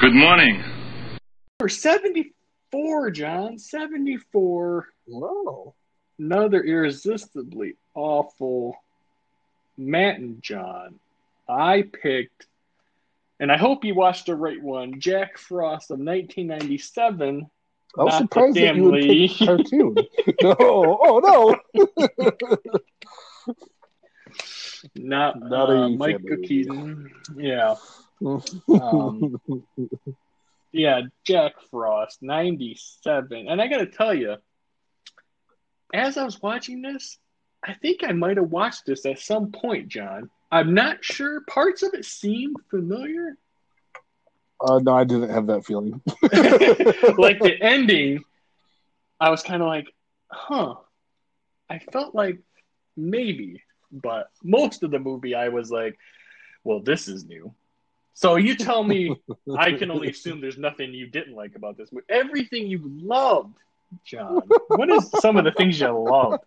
Good morning. For 74, John. 74. Whoa. Another irresistibly awful Matt and John. I picked, and I hope you watched the right one, Jack Frost of 1997. I was Not the surprised that you would family. pick cartoon. no, oh no. Not, Not uh, a Mike family. Keaton. Yeah. Um, yeah, Jack Frost, 97. And I got to tell you, as I was watching this, I think I might have watched this at some point, John. I'm not sure. Parts of it seem familiar. uh, no, I didn't have that feeling. like the ending, I was kind of like, huh. I felt like maybe, but most of the movie, I was like, well, this is new. So you tell me, I can only assume there's nothing you didn't like about this movie. Everything you loved, John. What is some of the things you loved?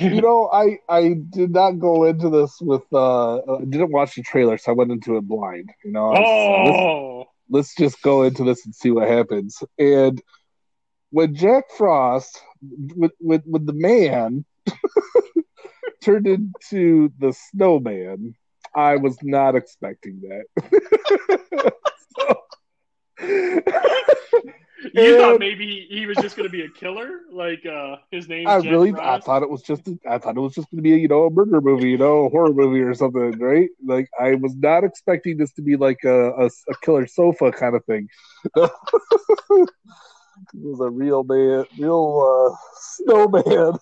you know, I I did not go into this with uh I didn't watch the trailer, so I went into it blind. You know, I was- let's, oh, let's just go into this and see what happens. And when Jack Frost, with when, when the man turned into the snowman, I was not expecting that. So- you thought maybe he was just going to be a killer? Like uh, his name. I Jack really, I thought it was just, I thought it was just going to be, a, you know, a murder movie, you know, a horror movie or something, right? Like I was not expecting this to be like a, a, a killer sofa kind of thing. it was a real man, real uh, snowman.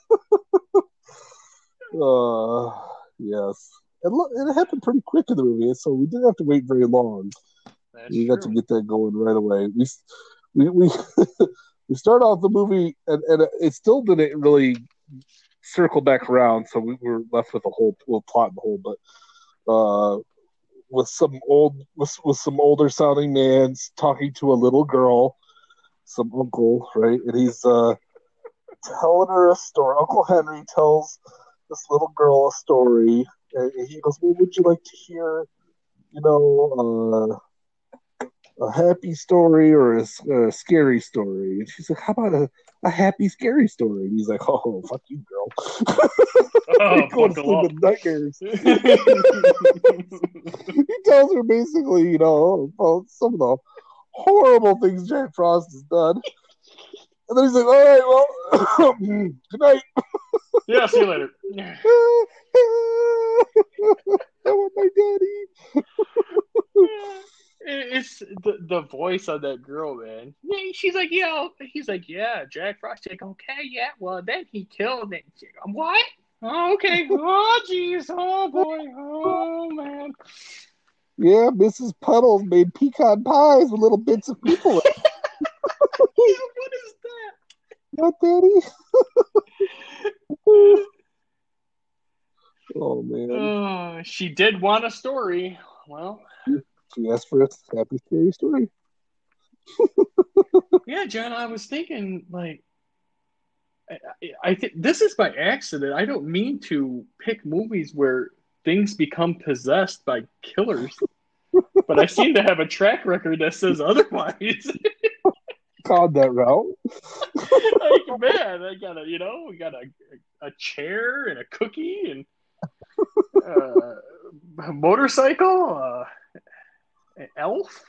uh, yes, and look, it happened pretty quick in the movie, so we didn't have to wait very long. That's we got to get that going right away. We we we, we start off the movie, and, and it still didn't really circle back around, so we were left with a whole well, plot in the whole, but uh, with some old with, with some older sounding man talking to a little girl, some uncle, right, and he's uh, telling her a story. Uncle Henry tells this little girl a story, he goes, "Well, would you like to hear?" You know, uh, a happy story or a scary story? And she's like, how about a, a happy, scary story? And he's like, oh, fuck you, girl. Oh, Go to sleep with nightmares. he tells her basically, you know, about some of the horrible things Jack Frost has done. And then he's like, all right, well, good night. yeah, see you later. I want my daddy. It's the the voice of that girl, man. Yeah, She's like, yeah. He's like, yeah. Jack Frost. Like, okay, yeah. Well, then he killed it. She's like, What? Oh, okay. Oh, jeez. Oh, boy. Oh, man. Yeah, Mrs. Puddles made pecan pies with little bits of people. Yeah, what is that? What, Daddy? oh man, Uh, she did want a story. Well, she asked for a happy, scary story. yeah, John. I was thinking, like, I, I, I think this is by accident. I don't mean to pick movies where things become possessed by killers, but I seem to have a track record that says otherwise. Called that route. like, man, I got a, you know, we got a a chair and a cookie and uh, a motorcycle, uh, an elf.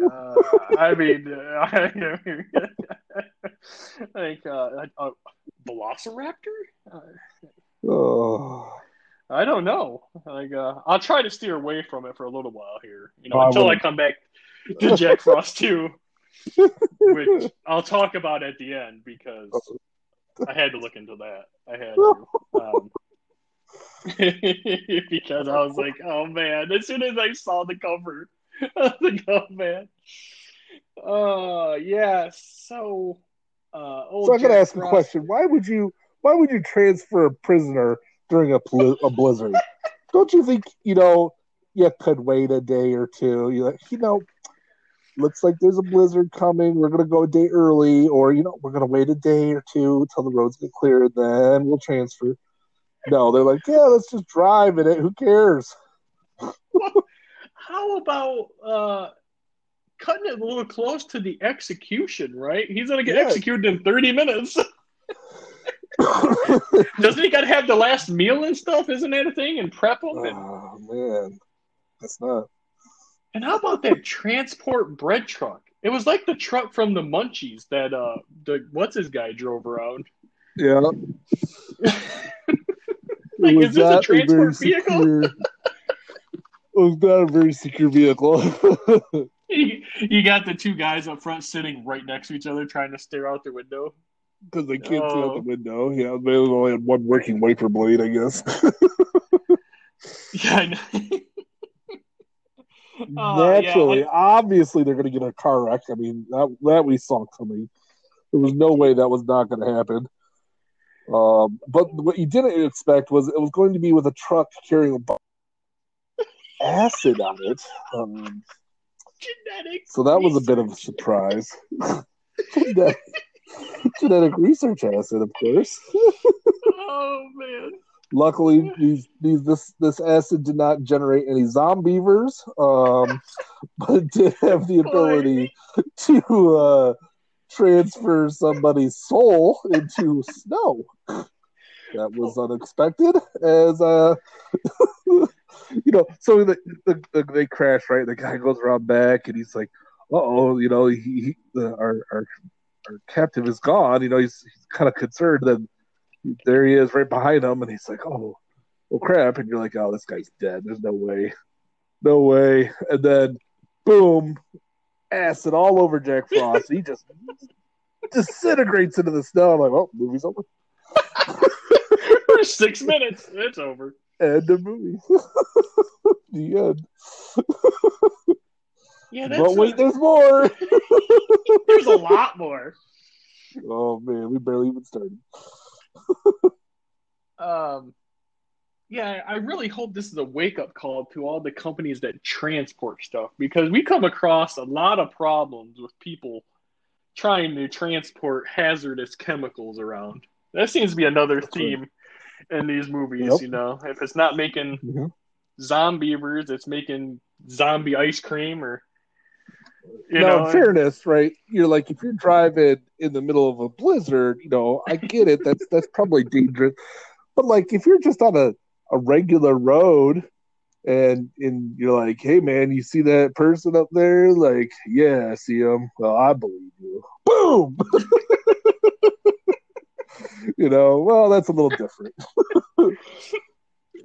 Uh, I mean, uh, like uh, a, a velociraptor. Uh, Oh, I don't know. Like, uh, I'll try to steer away from it for a little while here. You know, Oh, until I come back to Jack Frost two, which I'll talk about at the end because I had to look into that. I had to. Um, because I was like, oh man, as soon as I saw the cover, I was like, oh man. Uh yeah, so uh so I gotta ask a question. Why would you? Why would you transfer a prisoner during a, pli- a blizzard? Don't you think you know you could wait a day or two? You like, you know, looks like there's a blizzard coming. We're gonna go a day early, or you know, we're gonna wait a day or two until the roads get clear, then we'll transfer. No, they're like, yeah, let's just drive in it. Who cares? How about uh cutting it a little close to the execution, right? He's gonna get Yeah. executed in 30 minutes. Doesn't he gotta have the last meal and stuff? Isn't that a thing? And prep? And, oh man, that's not. And how about that transport bread truck? It was like the truck from the Munchies that uh the what's his guy drove around. Yeah. Like, was is this a transport very vehicle? secure- was not a very secure vehicle. you, you got the two guys up front sitting right next to each other trying to stare out the window. Because they can't see out Oh. the window. Yeah, they only had one working wiper blade, I guess. Yeah, I know. Oh, yeah, Naturally, like- obviously, they're going to get a car wreck. I mean, that, that we saw coming. There was no way that was not going to happen. Um, but what you didn't expect was it was going to be with a truck carrying a bu- acid on it. Um, Genetics. so that was a bit of a surprise. genetic, genetic research acid, of course. Oh man. Luckily, these, these this this acid did not generate any Zombeavers, um, but did have the ability to uh, transfer somebody's soul into snow. That was unexpected, as uh, you know. So the, the, the, they crash right. The guy goes around back, and he's like, "Uh oh," you know. He, he the, our our our captive is gone. You know, he's, he's kind of concerned. Then there he is, right behind him, and he's like, "Oh, well, crap!" And you're like, "Oh, this guy's dead. There's no way, no way." And then, boom, acid all over Jack Frost. he just disintegrates into the snow. I'm like, "Oh, movie's over." For six minutes, it's over. End of movie. the end. Yeah, that's But wait, there's more. there's a lot more. oh man, we barely even started. Um, yeah, I really hope this is a wake up call to all the companies that transport stuff because we come across a lot of problems with people trying to transport hazardous chemicals around. That seems to be another theme in these movies. Yep. You know, if it's not making Mhm. Zombeavers, it's making zombie ice cream or you now, know. in fairness, right? You're like if you're driving in the middle of a blizzard, you know, I get it. That's that's probably dangerous. But like if you're just on a, a regular road and and you're like, hey man, you see that person up there? Like, yeah, I see him. Well, I believe you. Boom. you know, well, that's a little different.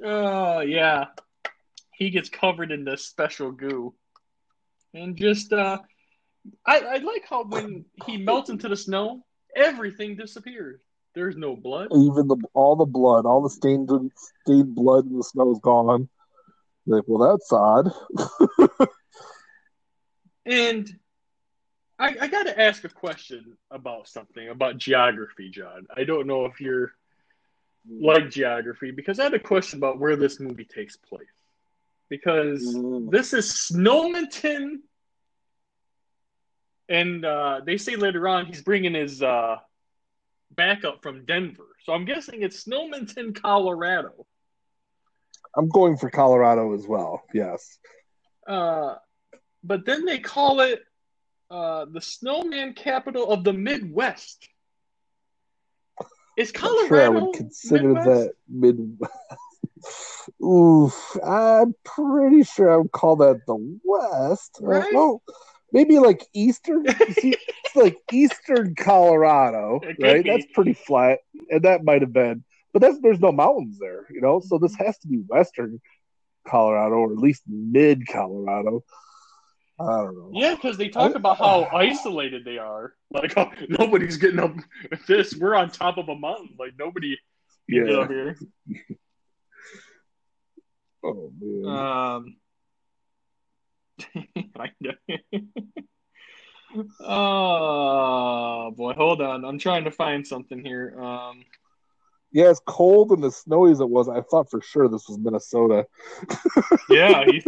Oh yeah, he gets covered in this special goo, and just uh, I I like how when he melts into the snow, everything disappears. There's no blood. Even the all the blood, all the stained stained blood in the snow is gone. Like, well, that's odd. And I, I got to ask a question about something about geography, John. I don't know if you're like geography because I had a question about where this movie takes place. Because Mm. this is Snowmonton, and uh, they say later on he's bringing his uh, backup from Denver. So I'm guessing it's Snowmonton, Colorado. I'm going for Colorado as well. Yes. Uh, but then they call it uh, the snowman capital of the Midwest. Is Colorado sure I would consider Midwest? that Midwest. Oof, I'm pretty sure I would call that the West. Uh, Right? well, maybe like Eastern. see, it's like Eastern Colorado, right? be. That's pretty flat, and that might have been. But that's there's no mountains there, you know. So this has to be Western Colorado, or at least mid Colorado. I don't know. Yeah, because they talk about how isolated they are. Like, oh, nobody's getting up this. We're on top of a mountain. Like, nobody can get Yeah. up here. Oh man. Um, oh boy, hold on. I'm trying to find something here. Um, Yeah, as cold and as snowy as it was, I thought for sure this was Minnesota, yeah, he,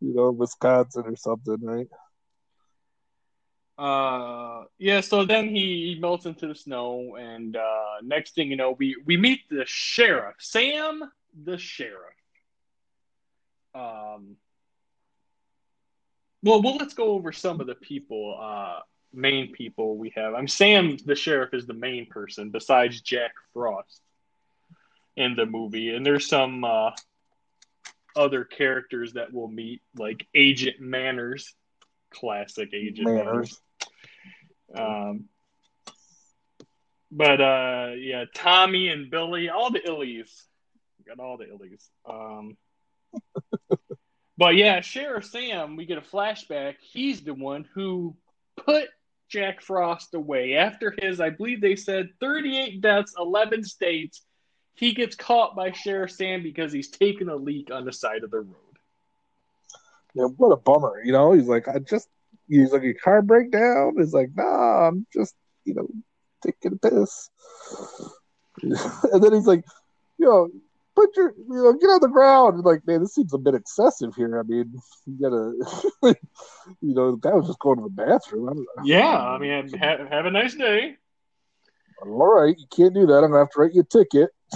you know, Wisconsin or something, right? uh, yeah. So then he, he melts into the snow, and uh, next thing you know, we we meet the sheriff, Sam, the sheriff. Um, well, well, let's go over some of the people, uh, main people we have. I'm Sam, the sheriff, is the main person besides Jack Frost in the movie, and there's some uh, other characters that we'll meet, like Agent Manners, classic Agent Manners. Manners. Um, but uh, yeah, Tommy and Billy, all the illies, got all the illies. Um, but yeah, Sheriff Sam, we get a flashback. He's the one who put Jack Frost away after his, I believe they said, 38 deaths, 11 states. He gets caught by Sheriff Sam because he's taking a leak on the side of the road. Yeah, what a bummer. You know, he's like, I just, he's like, a car breakdown. He's like, nah, I'm just, you know, taking a piss. and then he's like, you know, put your, you know, get on the ground. like, man, this seems a bit excessive here. I mean, you gotta, you know, that was just going to the bathroom. I yeah, I mean, have, have a nice day. All right, you can't do that. I'm gonna have to write you a ticket.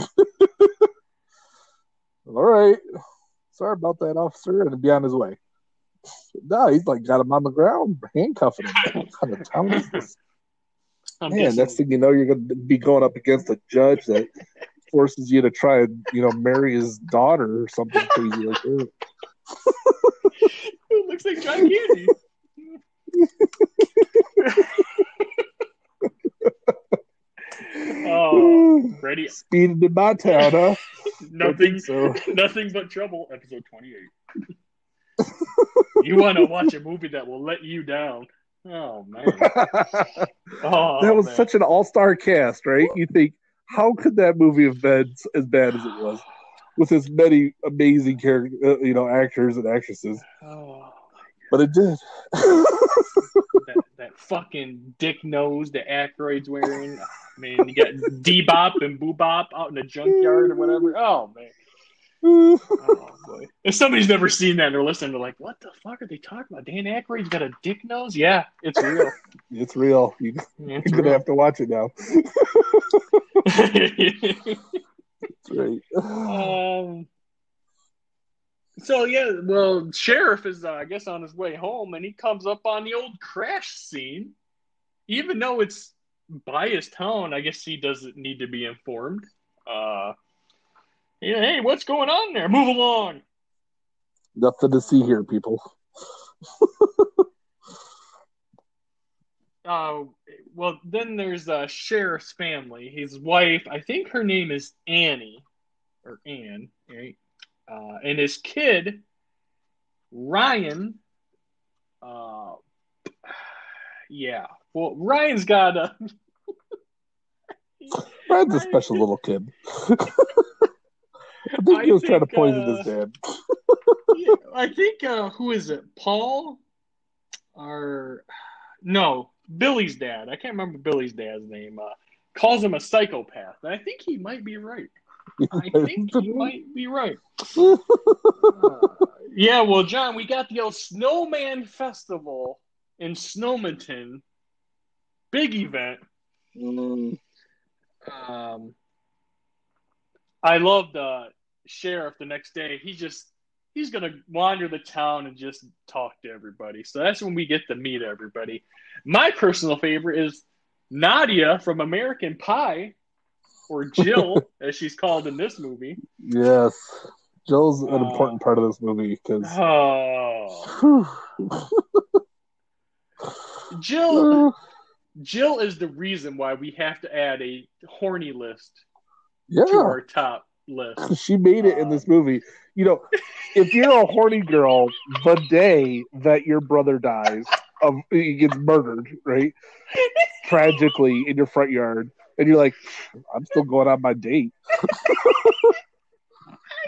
All right, sorry about that, officer, and be on his way. No, he's like got him on the ground, handcuffing him. What kind of town is this? I'm Man, guessing. next thing you know, you're going to be going up against a judge that forces you to try and you know marry his daughter or something crazy like that. it looks like John Candy. oh, ready? Speeding in my town, huh? nothing, so. nothing but trouble. Episode twenty-eight. you want to watch a movie that will let you down? Oh man! oh, that was man. such an all-star cast, right? You think how could that movie have been as bad as it was, with as many amazing character, uh, you know, actors and actresses? Oh, but it did. that, that, fucking dick nose that Aykroyd's wearing. Oh, man, you got D-Bop and Boobop out in the junkyard or whatever. Oh man oh boy! If somebody's never seen that and they're listening, they're like, "What the fuck are they talking about?" Dan Aykroyd's got a dick nose. Yeah, it's real. it's real. You, are gonna have to watch it now. Right. Um. So yeah, well, sheriff is, uh, I guess, on his way home, and he comes up on the old crash scene. Even though it's by his town, I guess he doesn't need to be informed. Uh, yeah, hey, what's going on there? Move along. Nothing to see here, people. uh, well, then there's a sheriff's family. His wife, I think her name is Annie or Anne, right? Uh, and his kid, Ryan. Uh, yeah. Well, Ryan's got a. Ryan's a special little kid. I think I he was think, trying to poison uh, his dad. yeah, I think uh, who is it? Paul or no, Billy's dad. I can't remember Billy's dad's name. Uh, calls him a psychopath, and I think he might be right. I think he might be right. Uh, yeah, well, John, we got the old Snowman Festival in Snowmonton. Big event. Mm. Um, I love the sheriff the next day. He just he's gonna wander the town and just talk to everybody. So that's when we get to meet everybody. My personal favorite is Nadia from American Pie, or Jill, as she's called in this movie. Yes, Jill's an uh, important part of this movie because. Oh. Jill, Jill is the reason why we have to add a horny list yeah. to our top list. she made it in this movie. You know, if you're a horny girl, the day that your brother dies, of he gets murdered, right? Tragically in your front yard, and you're like, I'm still going on my date.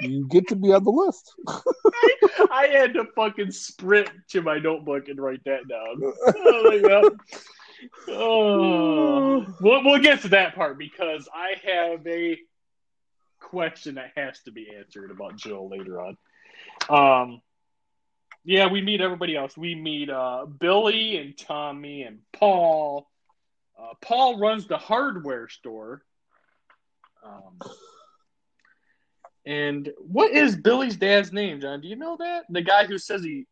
you get to be on the list. I, I, had to fucking sprint to my notebook and write that down. Oh, oh. We'll, we'll get to that part because I have a question that has to be answered about Jill later on. Um, yeah, we meet everybody else. We meet uh, Billy and Tommy and Paul. Uh, Paul runs the hardware store. Um, and what is Billy's dad's name, John? Do you know that? The guy who says he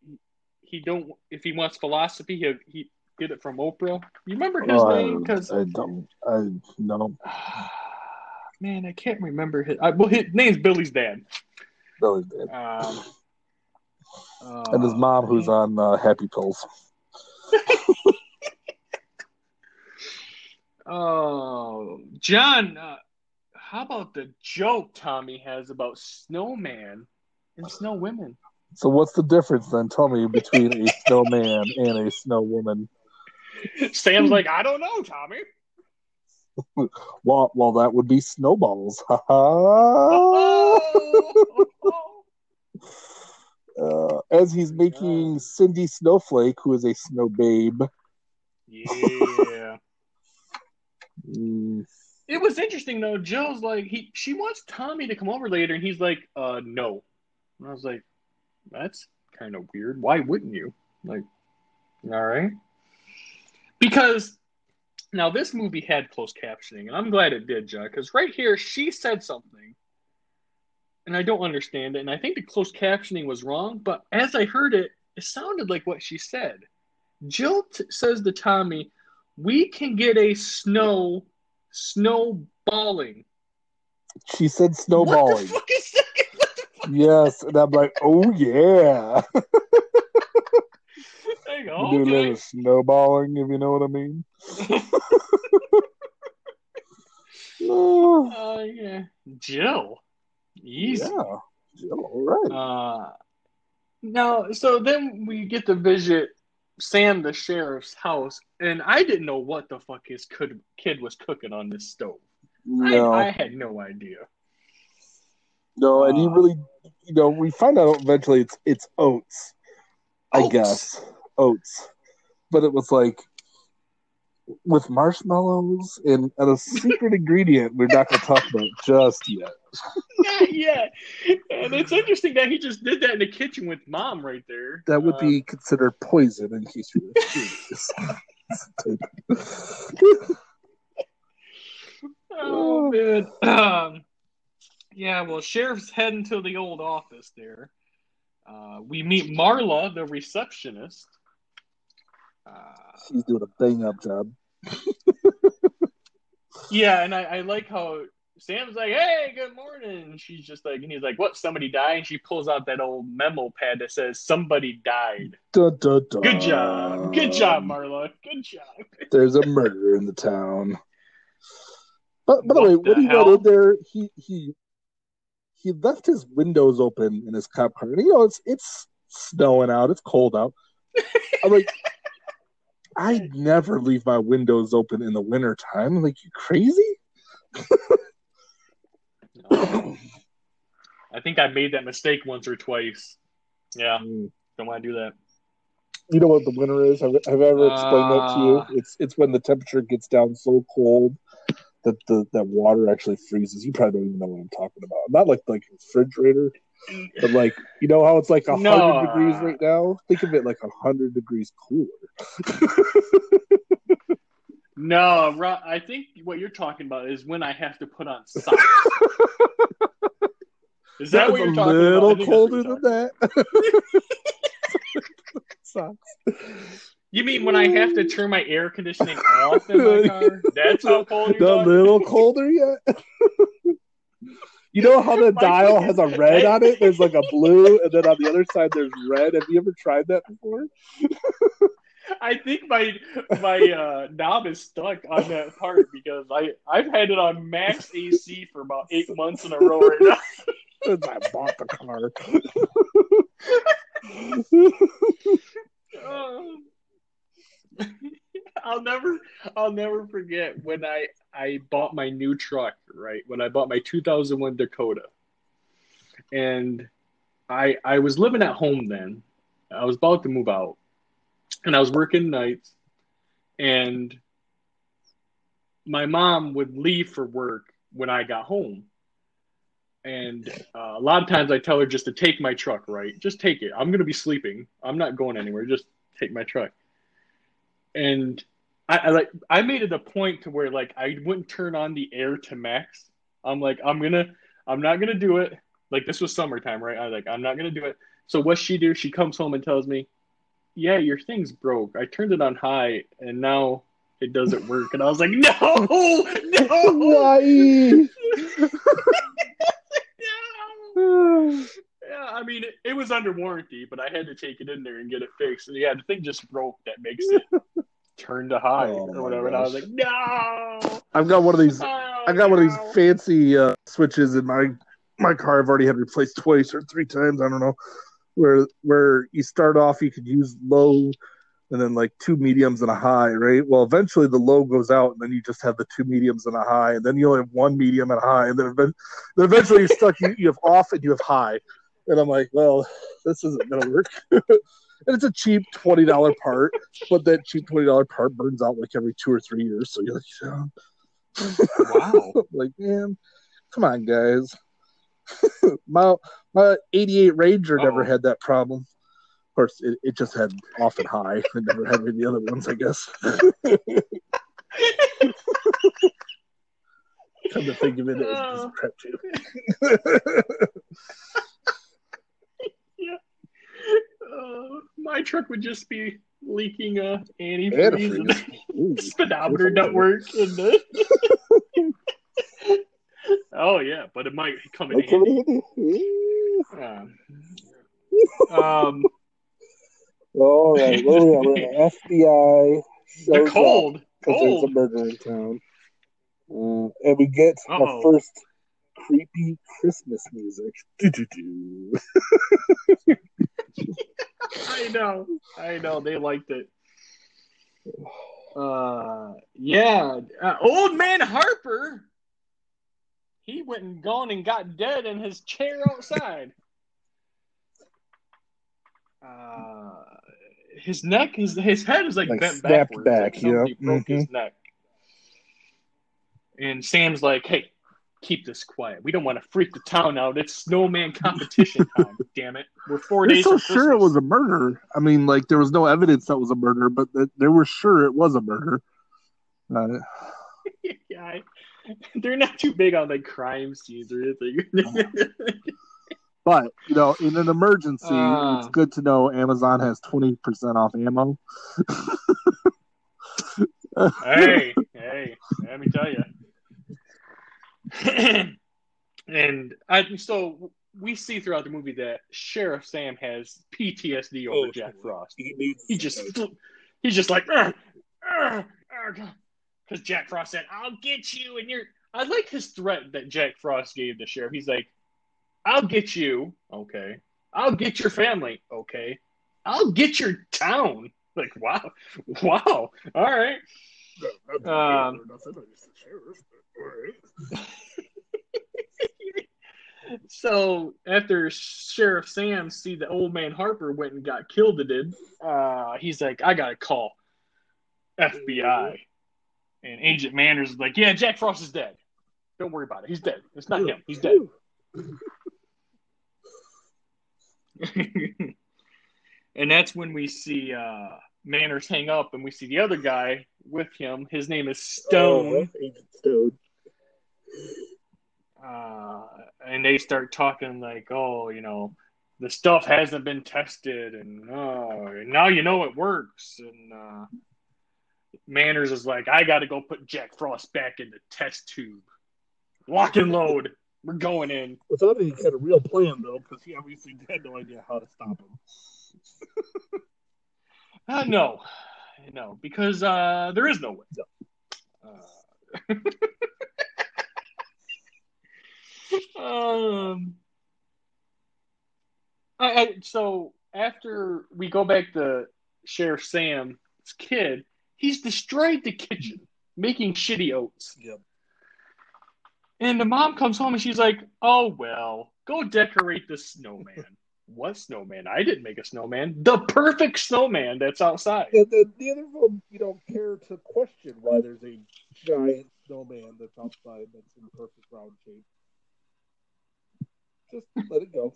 he don't if he wants philosophy he he get it from Oprah. You remember his Oh, name? Because I, I don't. I no. man, I can't remember his. I, well, his name's Billy's dad. Billy's dad. Um, and his uh, mom, who's on uh, happy pills. Oh, John, uh, how about the joke Tommy has about snowman and snow women? So what's the difference then? Tell me between a snowman and a snow woman. Sam's like, I don't know, Tommy. Well, well, that would be snowballs. Ha ha. Uh, as he's making Cindy Snowflake, who is a snow babe. yeah. Mm, It was interesting though. Jill's like, he she wants Tommy to come over later, and he's like, uh, no. And I was like, that's kind of weird. Why wouldn't you? Like, all right. Because now this movie had closed captioning, and I'm glad it did, John, because right here she said something, and I don't understand it, and I think the closed captioning was wrong, but as I heard it, it sounded like what she said. Jill t- says to Tommy, "We can get a snow snowballing." she said What snowballing. the fuck is that? What the fuck? Yes, and I'm like, oh yeah, you go. do a little snowballing, if you know what I mean. Oh, Uh, yeah. Jill. Easy. yeah, Jill, all right. Uh, now, so then we get to visit Sam, the sheriff's house, and I didn't know what the fuck his kid, kid was cooking on this stove. no, I, I had no idea. no, and he uh, really, you know, we find out eventually it's it's oats. I guess oats, but it was like with marshmallows and, and a secret ingredient we're not going to talk about just yet. Not yet. And it's interesting that he just did that in the kitchen with mom right there. That would Uh, be considered poison in case you were curious. Oh man. Um, yeah, well, sheriff's heading to the old office there. Uh, we meet Marla, the receptionist. She's doing a bang up job. yeah, and I, I like how Sam's like, "Hey, good morning." And she's just like, and he's like, "What? Somebody died?" And she pulls out that old memo pad that says, "Somebody died." Good job, good job, Marla. Good job. There's a murder in the town. But by the way, when he hell? went in there, he he he left his windows open in his cop car. And you know, it's it's snowing out, it's cold out. I'm like, I never leave my windows open in the winter time. Like, you crazy? I think I made that mistake once or twice. Yeah, don't want to do that. You know what the winter is? Have, have I ever explained that to you? Uh. It's it's when the temperature gets down so cold that the that water actually freezes. You probably don't even know what I'm talking about. Not like like refrigerator, but like you know how it's like a hundred No. degrees right now. Think of it like a hundred degrees cooler. No, I think what you're talking about is when I have to put on socks. Is that what you're a talking little about? That's what colder than that. Socks. You mean when I have to turn my air conditioning off in my car? That's how cold you're a little colder yet. You know how the dial has a red on it? There's like a blue, and then on the other side there's red. Have you ever tried that before? I think my my uh, knob is stuck on that part because I I've had it on max AC for about eight months in a row right now. Since I bought the car. Um, I'll never I'll never forget when I I bought my new truck, right? When I bought my 2001 Dakota. And I I was living at home then. I was about to move out. And I was working nights and my mom would leave for work when I got home. And uh, a lot of times I tell her just to take my truck, right? Just take it. I'm going to be sleeping. I'm not going anywhere. Just take my truck. And I, I like I made it a point to where like I wouldn't turn on the air to max. I'm like I'm gonna I'm not gonna do it. Like this was summertime, right? I like I'm not gonna do it. So what she do? She comes home and tells me, yeah, your thing's broke. I turned it on high, and now it doesn't work. And I was like, no, no, Why? no. Yeah, I mean, it, it was under warranty, but I had to take it in there and get it fixed. And yeah, the thing just broke. That makes it turn to high Oh, or whatever. And I was like, no. I've got one of these. Oh, I got one of these fancy uh, switches in my my car. I've already had replaced twice or three times. I don't know. Where where you start off, you could use low, and then like two mediums and a high, right? Well, eventually the low goes out, and then you just have the two mediums and a high, and then you only have one medium and a high, and then, then eventually you're stuck. You, you have off and you have high, and I'm like, well, this isn't gonna work. and it's a cheap twenty dollar part, but that cheap twenty dollar part burns out like every two or three years. So you're like, yeah. Wow. like, man, come on, guys. my my '88 Ranger never Uh-oh. had that problem. Of course, it, it just had off and high. It never had any of the other ones, I guess. Come to think of it, it was oh. crap too. Uh, my truck would just be leaking uh, antifreeze and speedometer network and the. oh yeah, but it might come in handy. Um, um, All right, where we at? We're at FBI. the shows up. cold, because there's a murder in town. Uh, and we get Uh-oh. the first creepy Christmas music. I know, I know. They liked it. Uh, yeah, uh, old man Harper. He went and gone and got dead in his chair outside. Uh, his neck, his his head is like, Like bent backwards. back, like yeah. broke his neck. And Sam's like, "Hey, keep this quiet. We don't want to freak the town out. It's snowman competition time. damn it, we're 4 They're days. so sure it was a murder. I mean, like there was no evidence that was a murder, but th- they were sure it was a murder. Uh, yeah, I- they're not too big on like crime scenes or anything. but you know, in an emergency, Uh. it's good to know Amazon has twenty percent off ammo. hey, hey, let me tell you. and I so we see throughout the movie that Sheriff Sam has PTSD over Oh, Jack. Frost. He He just he's just like because Jack Frost said, "I'll get you," and you're. I like his threat that Jack Frost gave the sheriff. He's like, "I'll get you, okay. I'll get your family, okay. I'll get your town." Like, wow, wow, all right. Um, So after Sheriff Sam see the old man Harper went and got killed, it did. Uh, he's like, I gotta call FBI, and Agent Manners is like, Yeah, Jack Frost is dead. Don't worry about it. He's dead. It's not him. He's dead. and that's when we see uh, Manners hang up, and we see the other guy with him. His name is Stone. Oh, Stone. uh, and they start talking like, oh, you know, the stuff hasn't been tested, and oh, and now you know it works. And uh, Manners is like, I got to go put Jack Frost back in the test tube. Lock and load. We're going in. Without any kind of real plan, though, because he obviously had no idea how to stop him. Uh, no, no, because uh, there is no way. Uh, um, I, I, so after we go back to Sheriff Sam's kid, he's destroyed the kitchen, making shitty oats. Yep. And the mom comes home and she's like, "Oh well, go decorate the snowman." What snowman? I didn't make a snowman. The perfect snowman that's outside. And then neither of them, you know, care to question why there's a giant snowman that's outside that's in perfect round shape. Just let it go.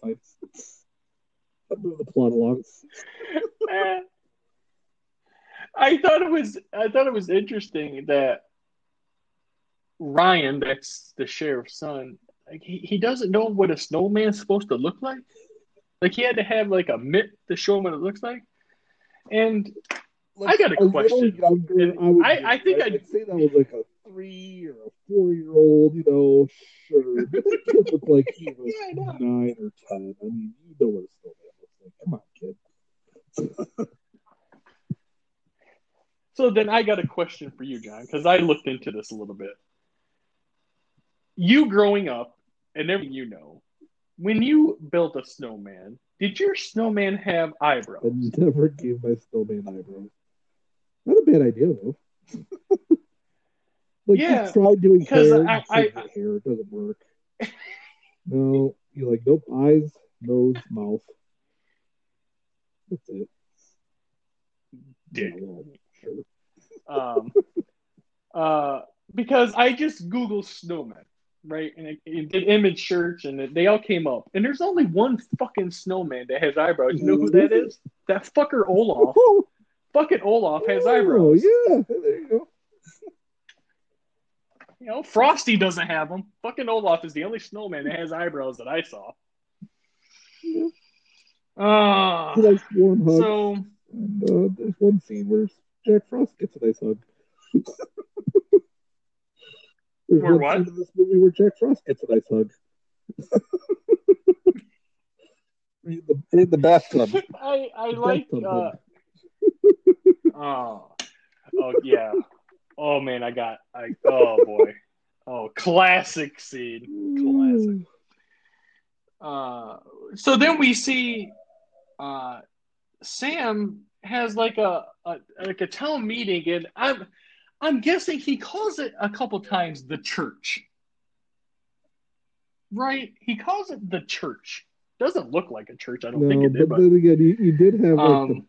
Fine. I'll move the plot along. Eh. I thought it was I thought it was interesting that Ryan, that's the sheriff's son, like he, he doesn't know what a snowman's supposed to look like. Like he had to have like a mitt to show him what it looks like. And I got a a question. Younger, I, would, I- I think I'd, I'd- say that was like a three or a four year old. You know, sure. But kid looked like he was Yeah, nine or ten. I mean, you know what a snowman looks like. Come on, kid. So then I got a question for you, John, because I looked into this a little bit. You growing up and everything you know, when you built a snowman, did your snowman have eyebrows? I never gave my snowman eyebrows. Not a bad idea though. like Yeah, you tried doing hair, I- you said I- hair it doesn't work. no, you're like nope, eyes, nose, mouth. That's it. Dick. Yeah, well, sure. Um, uh, because I just Google snowman, right? And it, it did image Church, and it, they all came up. And there's only one fucking snowman that has eyebrows. You know who that is? That fucker Olaf. Fucking Olaf has oh, eyebrows. yeah, there you go. You know, Frosty doesn't have them. Fucking Olaf is the only snowman that has eyebrows that I saw. Yeah. Uh, likes warm hugs. so And, uh, there's one scene where Jack Frost gets a nice hug. there's Where one what? this movie where Jack Frost? Gets a nice hug. in, the, in the bathtub. I I The like bathtub uh, oh oh yeah. Oh man I got I oh boy. Oh classic scene. Classic. Uh so then we see uh Sam has like a, a like a town meeting and I'm I'm guessing he calls it a couple times the church right he calls it the church doesn't look like a church I don't think No, it did but but then again, you, you did have like, the, um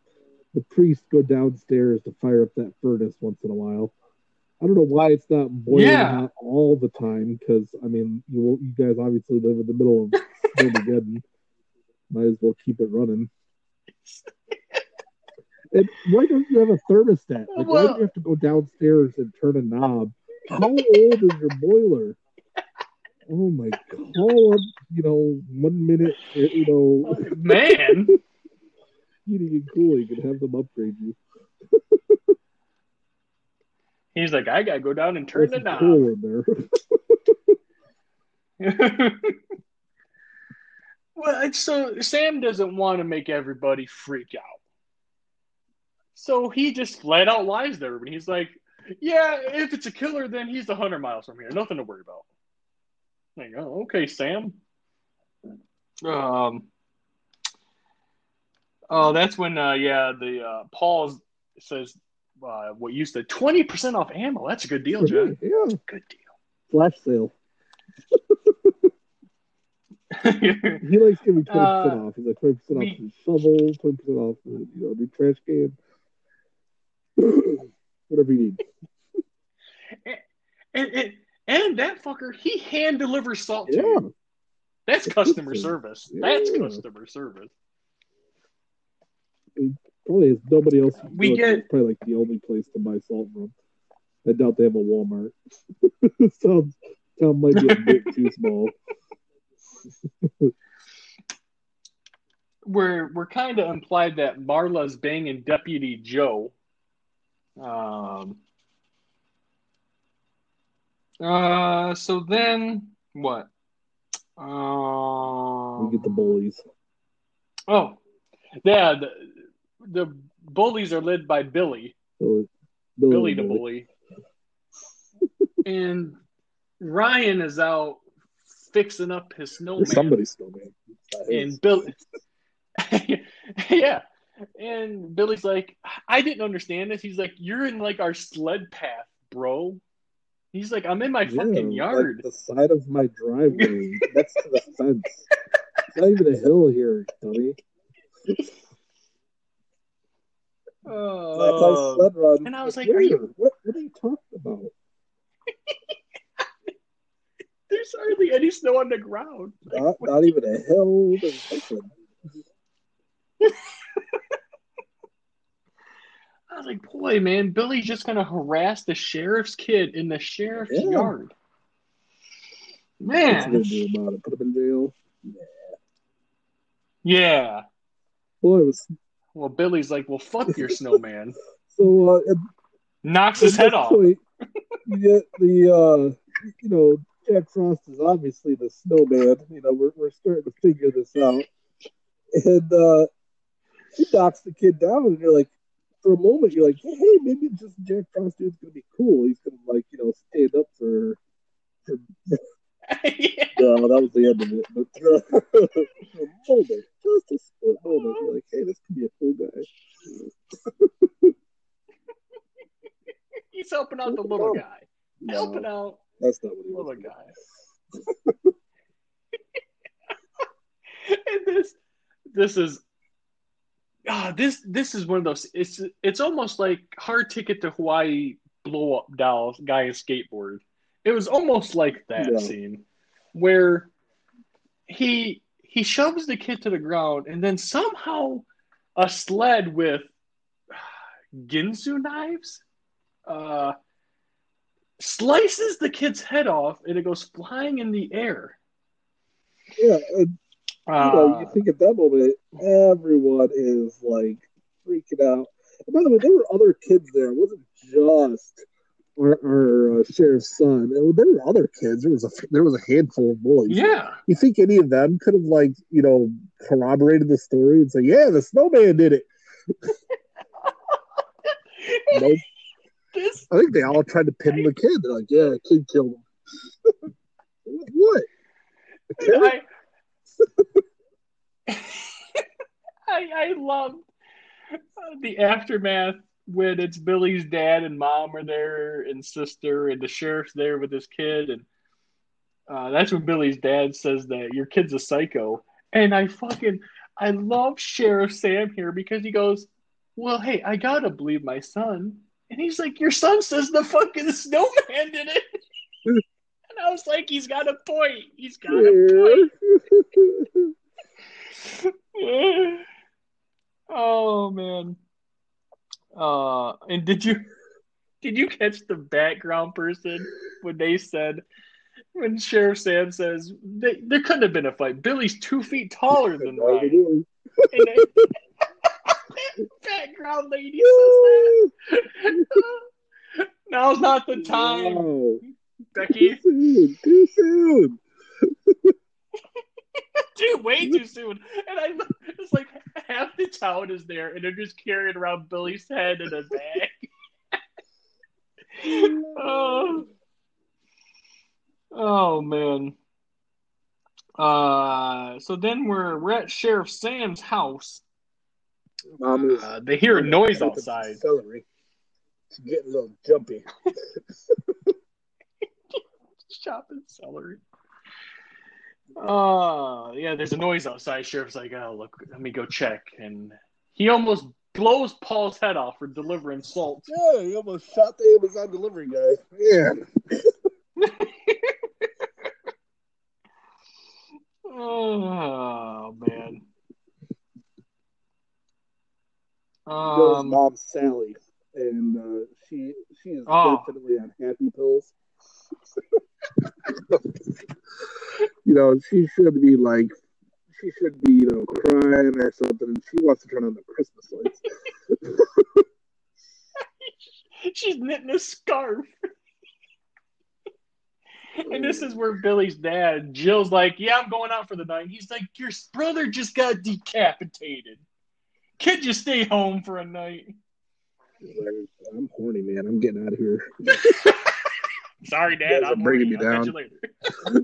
the priest go downstairs to fire up that furnace once in a while. I don't know why it's not boiling Yeah. hot all the time because I mean, you you guys obviously live in the middle of Snowmageddon. Might as well keep it running. And why don't you have a thermostat? Like, why do you have to go downstairs and turn a knob? How old is your boiler? Oh my god! Call up, you know, one minute, you know, man heating and cooling, and have them upgrade you. He's like, I gotta go down and turn the There's knob. some coal in there. well, it's so Sam doesn't want to make everybody freak out. So he just flat out lies to everybody. He's like, Yeah, if it's a killer, then he's a hundred miles from here. Nothing to worry about. Like, oh, okay, Sam. Um. Oh, that's when, uh, yeah, the uh, Paul says, uh, "What you said, twenty percent off ammo? That's a good deal, John. Yeah, Good deal." flash sale. He likes giving twenty Uh, percent off. He's like twenty percent we- off his shovel, twenty percent off the you know new trash can, whatever you need. and, and and that fucker, he hand delivers salt to Yeah, you. That's customer Yeah. service. That's customer service. probably has nobody else. We get- it's probably like the only place to buy salt from. I doubt they have a Walmart. Sounds town might be a bit too small. We're we're kind of implied that Marla's banging Deputy Joe. Um. Uh. So then what? Um. We get the bullies. Oh, yeah. The, the bullies are led by Billy. Billy, Billy the bully. and Ryan is out fixing up his snowman. somebody's snowman. It's not his. And Bill, yeah. And Billy's like, I didn't understand this. He's like, You're in like our sled path, bro. He's like, I'm in my Yeah, fucking yard. Like the side of my driveway next to the fence. It's not even a hill here, dummy. That's Oh. how sled run. and I was like, Where? are you- What, what are you talking about? There's hardly any snow on the ground. Like, Not, not even a hill. I was like, boy, man, Billy's just gonna harass the sheriff's kid in the sheriff's Yeah. yard. What's he Man, gonna do about it? Put him in jail? yeah. Yeah. Boy, was Well, Billy's like, well, fuck your snowman. So uh, Knocks his head off. point, you get the uh, you know Jack Frost is obviously the snowman. You know we're we're starting to figure this out, and uh, he knocks the kid down, and you're like, for a moment, you're like, hey, maybe just Jack Frost dude's gonna be cool. He's gonna like you know stand up for. for yeah. no, that was the end of it. But uh, for a moment, just a split moment, you're like, hey, this could be a cool guy. He's helping out the little guy. Helping out that's not what he the little guy. and this this is ah, this this is one of those it's it's almost like hard ticket to Hawaii blow up dolls guy and skateboard. It was almost like that Yeah. scene where he he shoves the kid to the ground and then somehow a sled with Ginsu knives uh slices the kid's head off and it goes flying in the air. Yeah, and you know, Uh, you think at that moment, everyone is like freaking out. And by the way, there were other kids there. It wasn't just our, our uh, sheriff's son. It, there were other kids. There was a there was a handful of boys. yeah. You think any of them could have like you know corroborated the story and say, "Yeah, the snowman did it"? Nope. This I think they all tried to pin the kid. They're like, "Yeah, the kid killed him." what? I, I I love the aftermath when it's Billy's dad and mom are there and sister and the sheriff's there with his kid. And uh, that's when Billy's dad says that your kid's a psycho. And I fucking I love Sheriff Sam here because he goes, well, hey, I gotta believe my son, and he's like, your son says the fucking snowman did it. I was like, he's got a point. He's got a point. oh man. Uh and did you did you catch the background person when they said when Sheriff Sam says they, there couldn't have been a fight. Billy's two feet taller than Ryan. And then- background lady says that. Now's not the time. Becky. Too soon. Too soon. Dude, way too soon. And I it's like half the town is there and they're just carrying around Billy's head in a bag. oh. oh man. Uh so then we're we're at Sheriff Sam's house. Mom is Uh, they hear a noise outside. Celery. She's getting a little jumpy. Chopping celery. Uh yeah, there's a noise outside. Sheriff's like, oh look, let me go check. And he almost blows Paul's head off for delivering salt. Yeah, he almost shot the Amazon delivery guy. Yeah. Oh man. Bill's Um, mom Sally, and uh, she she is Oh. definitely on happy pills. You know, she should be like, she should be, you know, crying or something, and she wants to turn on the Christmas lights. she's knitting a scarf. And this is where Billy's dad, Jill's like, Yeah, I'm going out for the night. He's like, Your brother just got decapitated. Could you stay home for a night? I'm horny, man. I'm getting out of here. Sorry, Dad. I'm bringing me down. you later.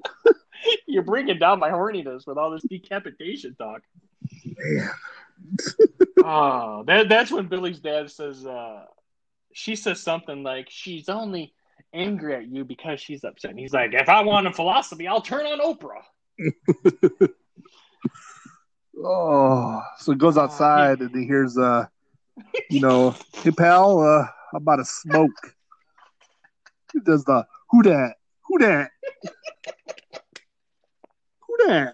You're bringing down my horniness with all this decapitation talk. Man. Oh, that, that's when Billy's dad says, uh, she says something like, she's only angry at you because she's upset. And he's like, if I want a philosophy, I'll turn on Oprah. Oh, so he goes outside and he hears, uh, you know, hey pal, uh, how about a smoke? He does the who that, who that, who that.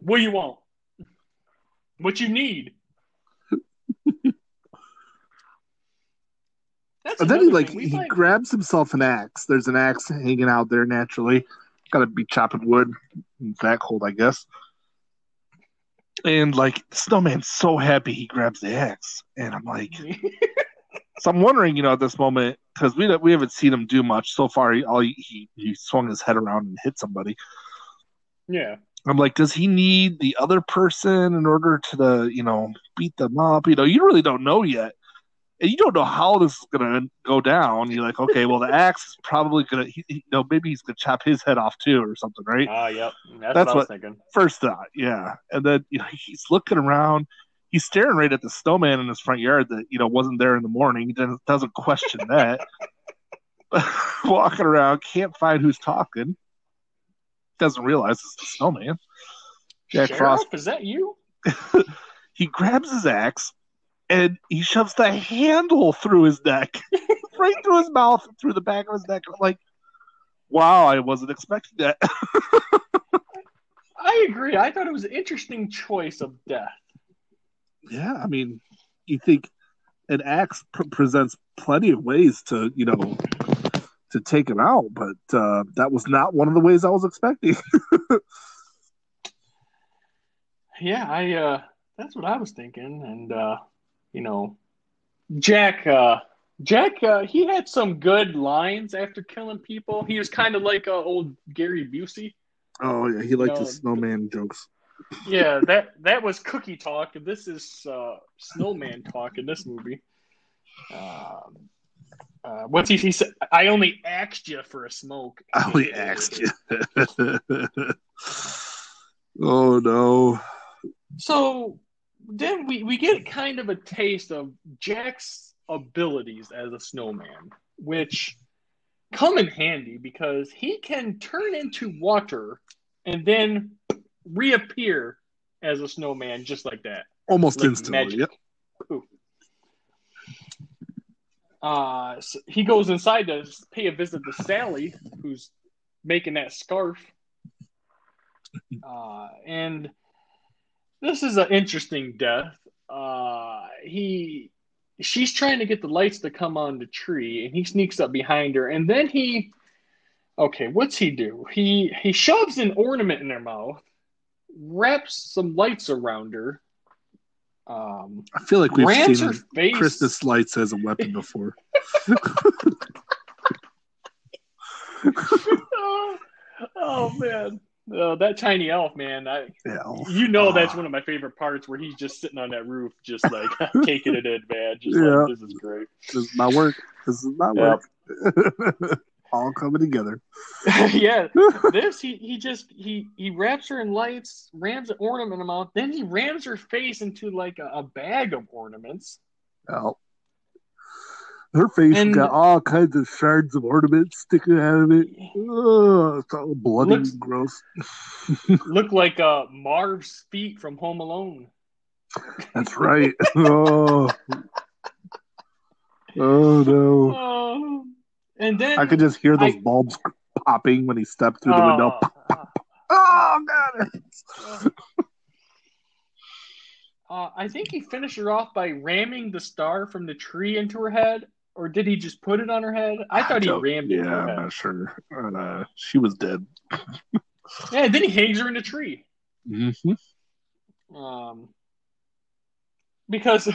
What do you want? What you need? That's And then he like he grabs himself an axe. There's an axe hanging out there naturally. Got to be chopping wood. It's that cold, I guess. And like Snowman's so happy he grabs the axe, and I'm like, so I'm wondering, you know, at this moment because we we haven't seen him do much so far. He, all he, he swung his head around and hit somebody. yeah. I'm like, does he need the other person in order to the you know beat them up? You know, you really don't know yet, and you don't know how this is gonna go down. You're like, okay, well, the axe is probably gonna, he, he, you know, maybe he's gonna chop his head off too or something, right? Ah, yep. That's, That's what I was thinking. First thought, yeah, and then you know he's looking around. He's staring right at the snowman in his front yard that you know wasn't there in the morning. He doesn't, doesn't question that. Walking around, can't find who's talking. Doesn't realize it's the snowman. Jack Sheriff, Frost is that you? he grabs his axe and he shoves the handle through his neck, right through his mouth, through the back of his neck. I'm like, wow, I wasn't expecting that. I agree. I thought it was an interesting choice of death. Yeah, I mean, you think an axe pr- presents plenty of ways to, you know, to take him out, but uh, that was not one of the ways I was expecting. Yeah, I uh that's what I was thinking. And uh, you know, Jack uh Jack uh he had some good lines after killing people. He was kind of like uh, old Gary Busey. oh yeah, he liked No, his snowman jokes. Yeah, that that was cookie talk and this is uh snowman talk in this movie. Um uh, what's he, he said? I only asked you for a smoke. I only asked you. oh no. So then we, we get kind of a taste of Jack's abilities as a snowman, which come in handy because he can turn into water and then reappear as a snowman just like that. Almost Like instantly. magic. Yep. Uh, so he goes inside to pay a visit to Sally, who's making that scarf. Uh, and this is an interesting death. Uh, he, she's trying to get the lights to come on the tree, and he sneaks up behind her, and then he, okay, what's he do? He he shoves an ornament in her mouth, wraps some lights around her. Um, I feel like we've seen face. Christmas lights as a weapon before. oh, oh, man, oh, that tiny elf, man! I you know that's Ah. one of my favorite parts where he's just sitting on that roof, just like taking it in, man. Just Yeah. like this is great. This is my work. This is my Yep. work. All coming together. yeah, this he he just he he wraps her in lights, rams an ornament in her mouth, then he rams her face into like a, a bag of ornaments. Well, her face And- got all kinds of shards of ornaments sticking out of it. Ugh, it's all bloody Looks- and gross. Look like uh, Marv's feet from Home Alone. That's right. oh. oh no. Oh, and then I could just hear those I- bulbs popping when he stepped through the window. Uh, Oh god. Uh, I think he finished her off by ramming the star from the tree into her head, or did he just put it on her head? I thought he don't- rammed it. Yeah, I'm not sure. Uh, she was dead. Yeah, and then he hangs her in the tree. Mm-hmm. Um, because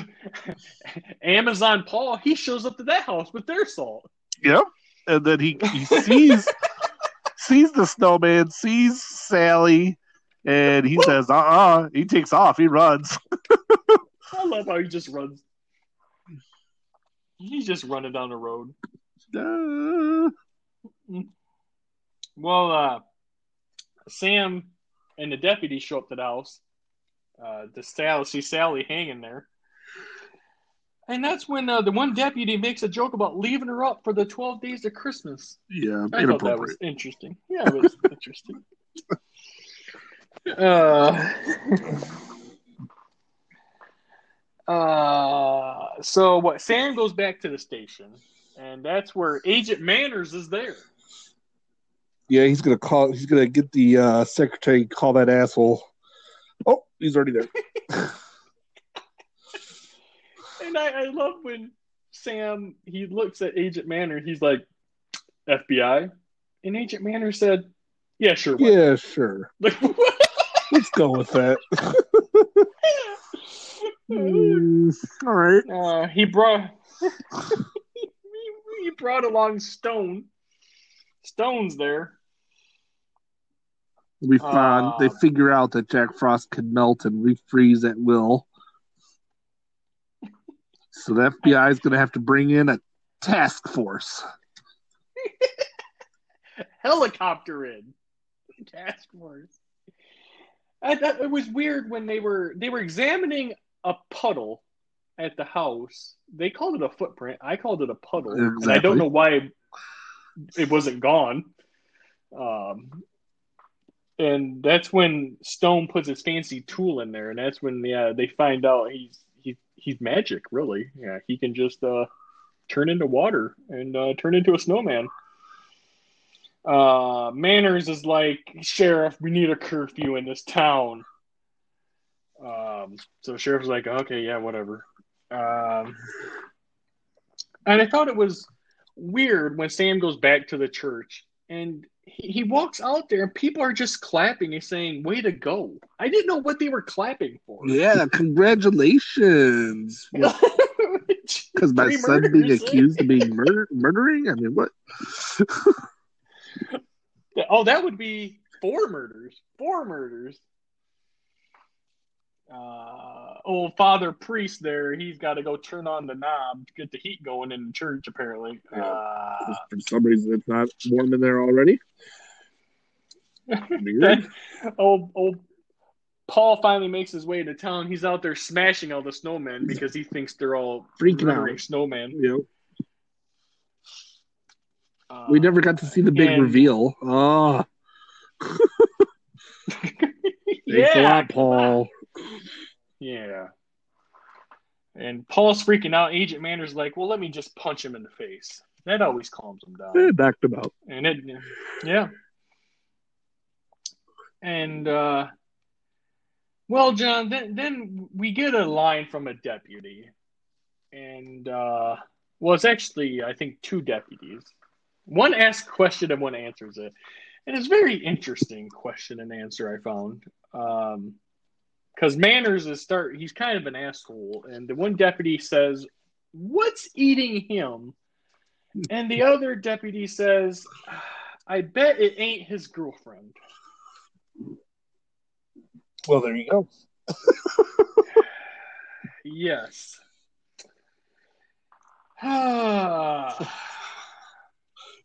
Amazon Paul, he shows up to that house with their salt. Yep. And then he, he sees sees the snowman, sees Sally, and he says, uh uh He takes off, he runs. I love how he just runs. He's just running down the road. Uh, Well, uh, Sam and the deputy show up to the house. Uh, to Sally, see Sally hanging there. And that's when uh, the one deputy makes a joke about leaving her up for the 12 days of Christmas. yeah, I thought that was interesting. Yeah, it was interesting. Uh, uh, so what? Sam goes back to the station, and that's where Agent Manners is there. Yeah, he's gonna call. He's gonna get the uh, secretary call that asshole. Oh, he's already there. And I, I love when Sam he looks at Agent Manners. He's like, FBI, and Agent Manners said, "Yeah, sure." why yeah, sure. Like? Let's go with that. Mm, all right. Uh, he brought he, he brought along Stone. Stone's there. We find Uh, they figure out that Jack Frost can melt and refreeze at will. So the FBI is going to have to bring in a task force. helicopter in task force. I thought it was weird when they were they were examining a puddle at the house. They called it a footprint. I called it a puddle, and I don't know why it wasn't gone. Um, and that's when Stone puts his fancy tool in there, and that's when yeah they find out he's he's he's magic. Really, yeah, he can just uh, turn into water and uh, turn into a snowman. Uh, Manners is like, Sheriff, we need a curfew in this town. Um, so sheriff's like, okay, yeah, whatever. Um, and I thought it was weird when Sam goes back to the church and he, walks out there and people are just clapping and saying, way to go. I didn't know what they were clapping for. Yeah, congratulations. Because my son being eh? accused of being murder murdering? I mean, what? Oh, that would be four murders. Four murders. Uh, old Father Priest there, he's got to go turn on the knob to get the heat going in the church, apparently. Uh, For some reason, it's not warm in there already. Old, old Paul finally makes his way to town. He's out there smashing all the snowmen because he thinks they're all Freaking out. snowmen. Know, Uh, we never got to see the big and- reveal. Oh, thanks yeah, a lot, Paul. Yeah. And Paul's freaking out. Agent Manners like, well, let me just punch him in the face. That always calms him down. knocked him out. And it, yeah. And uh, well, John, then then we get a line from a deputy, and uh, well, it's actually I think two deputies. One asks a question and one answers it, and it's a very interesting question and answer I found. Um, because Manners is start he's kind of an asshole, and the one deputy says, "What's eating him?" And the other deputy says, "I bet it ain't his girlfriend." Well, there you go. Yes.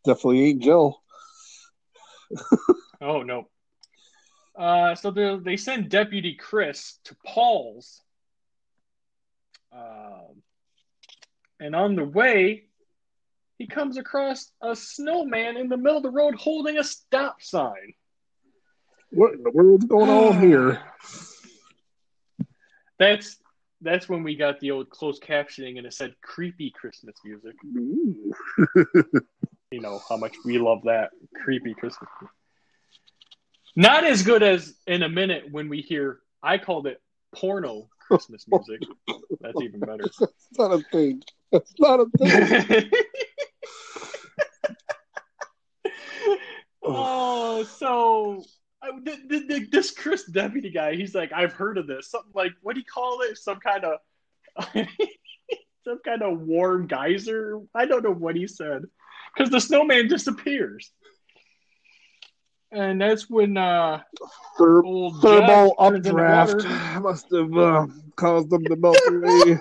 Definitely ain't Jill. Oh no. Uh, so they they send Deputy Chris to Paul's, um, and on the way, he comes across a snowman in the middle of the road holding a stop sign. What in the world's going on here? That's that's when we got the old closed captioning and it said creepy Christmas music. You know how much we love that creepy Christmas. music. Not as good as in a minute when we hear I called it porno Christmas music. That's even better. That's not a thing. That's not a thing. oh, so I, th- th- th- this Chris deputy guy, he's like, I've heard of this. Something like, what do you call it? Some kind of, some kind of warm geyser. I don't know what he said, because the snowman disappears, and that's when uh, Ther- old thermal Jeff updraft water. must have uh, caused them to melt away.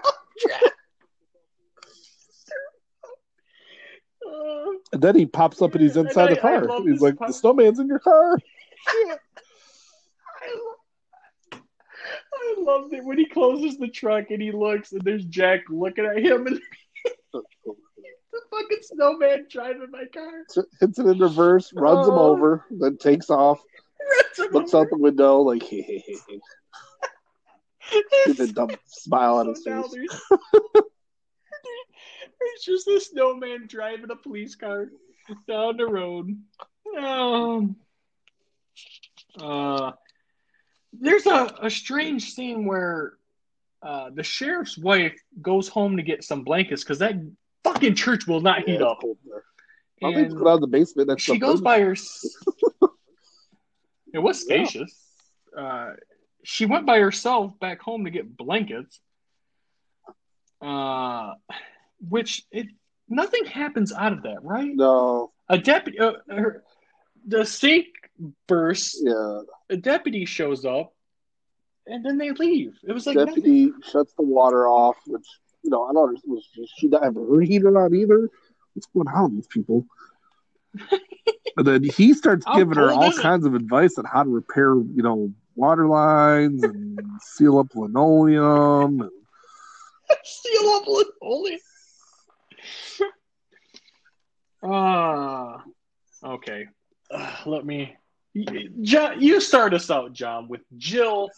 And then he pops up and he's And inside I- the I car. love He's like, part. "The snowman's in your car." I lo- I loved it when he closes the truck and he looks and there's Jack looking at him and the fucking snowman driving my car. Hits it in reverse, runs him Oh. over, then takes off, looks over. out the window like, "Hey, hey, hey, hey," with a dumb smile on his face. there's, there's just a snowman driving a police car down the road. Um, uh, there's a, a strange scene where uh, the sheriff's wife goes home to get some blankets because that fucking church will not heat it's up. cold in there. I'll need to And go down to the basement. That's she goes by her. it was spacious. Uh, she went by herself back home to get blankets, Uh, which it nothing happens out of that, right? No, A deputy, uh, her, the sink bursts. yeah. A deputy shows up, and then they leave. It was like nothing. Deputy shuts the water off, which you know I don't understand. Was she- she not have her heater on either? What's going on with these people? and then he starts giving her all kinds of advice on how to repair, you know, water lines and seal up linoleum. And, Seal up linoleum. Ah, okay. Uh, let me. John, you start us out, John, with Jill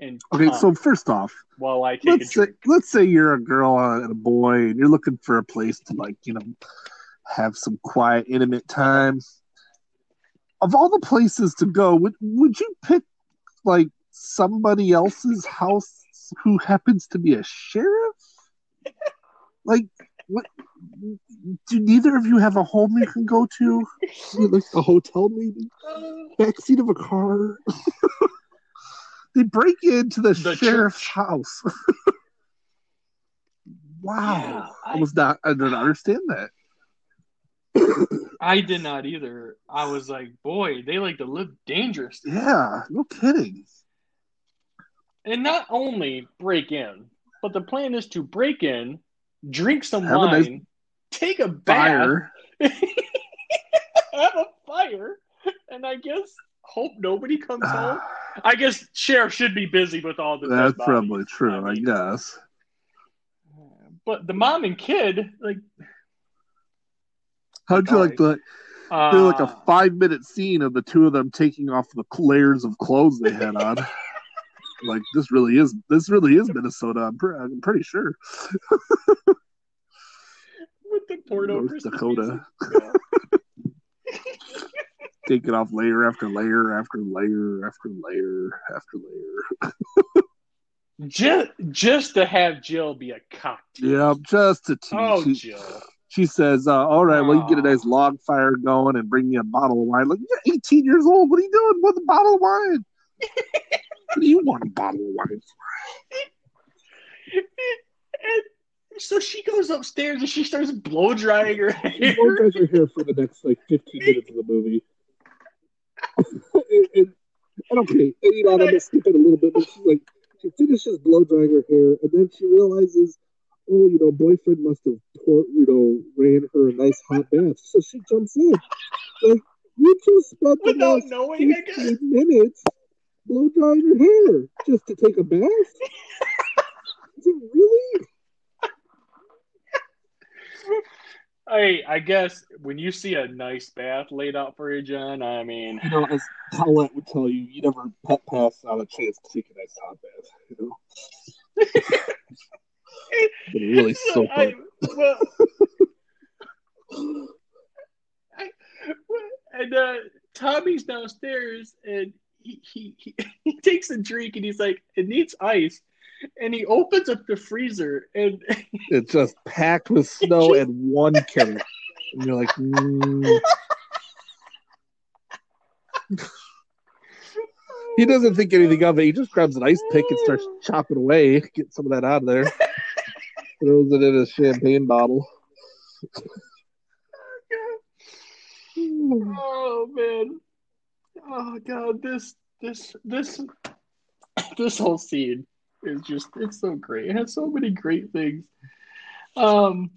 and okay, Tom, so first off, while I take let's a say let's say you're a girl and a boy and you're looking for a place to like you know have some quiet intimate time. Of all the places to go would would you pick like somebody else's house who happens to be a sheriff? Like what do neither of you have a home you can go to? Like a hotel maybe? Uh, Backseat of a car they break into the, The sheriff's church. house wow Yeah, I I- was not I didn't understand that. I did not either. I was like, boy, they like to live dangerous. Yeah, no kidding. And not only break in, but the plan is to break in, drink some Have a wine, nice take a bath, have a fire, and I guess hope nobody comes home. I guess sheriff should be busy with all the. That's probably true, I I, guess. But the mom and kid, like, How'd you like to uh, do like a five minute scene of the two of them taking off the layers of clothes they had on? like this really is this really is Minnesota. I'm, pre- I'm pretty sure. with the porno North Christmas Dakota. music. Yeah. Taking off layer after layer after layer after layer after layer. just just to have Jill be a cock. Yeah, just to tease. Oh, she, Jill. she says, uh, "All right, well, you get a nice log fire going and bring me a bottle of wine." Like, you're 18 years old. What are you doing with a bottle of wine? what do you want a bottle of wine and so she goes upstairs and she starts blow drying her hair. Those guys are here for the next like 15 minutes of the movie. And, and, and okay, and, you know, I'm gonna skip it a little bit, but she's like, she finishes blow drying her hair, and then she realizes, oh, you know, boyfriend must have, pour, you know, ran her a nice hot bath, so she jumps in. Like, you just spent the Without last knowing, 15 minutes blow drying your hair just to take a bath. Is it really? I I guess when you see a nice bath laid out for you, John, I mean, you know, as Paulette would tell you, you never pet pass on a chance to take a nice hot bath. You know, it really soak I, well, I, well, and uh, Tommy's downstairs and he, he, he, he takes a drink and he's like, it needs ice. And he opens up the freezer and It's just packed with snow and one carrot, and you're like, mm. he doesn't think anything of it. He just grabs an ice pick and starts chopping away, get some of that out of there. Throws it in a champagne bottle. Oh man. Oh god, this this this this whole scene is just it's so great. It has so many great things. Um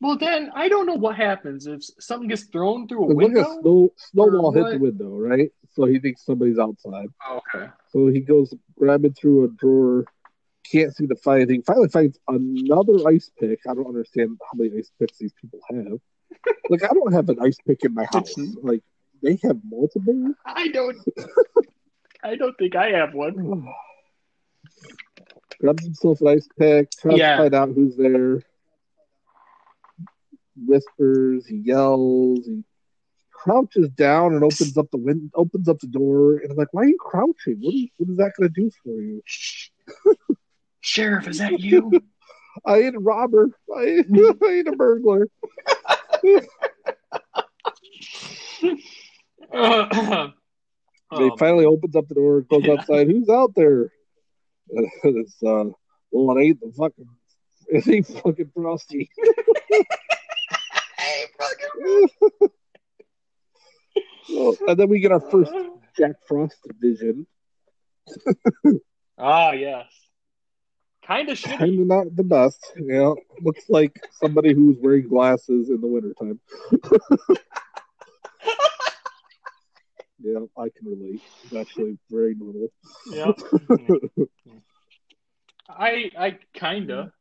well then I don't know what happens if something gets thrown through a look window. at snow, snowball hit the window, right? So he thinks somebody's outside. Okay. So he goes grabbing through a drawer, can't seem to find anything. Finally finds another ice pick. I don't understand how many ice picks these people have. like I don't have an ice pick in my house. It's- Like they have multiple. I don't I don't think I have one. Grabs himself an ice pick, tries Yeah. to find out who's there. Whispers, he yells, he crouches down and opens up the window, opens up the door, and I'm like, "Why are you crouching? What is, what is that going to do for you?" Sheriff, is that you? I ain't a robber. I ain't, I ain't a burglar. Uh, he um, finally opens up the door, goes outside. Who's out there? And it's uh, well, it ain't the fucking It ain't fucking Frosty. Well, and then we get our first Jack Frost vision. Ah, yes. Kind of shitty. Kind of not the best. Yeah, looks like somebody who's wearing glasses in the wintertime. yeah, I can relate. It's actually very normal. Yeah. I I kinda.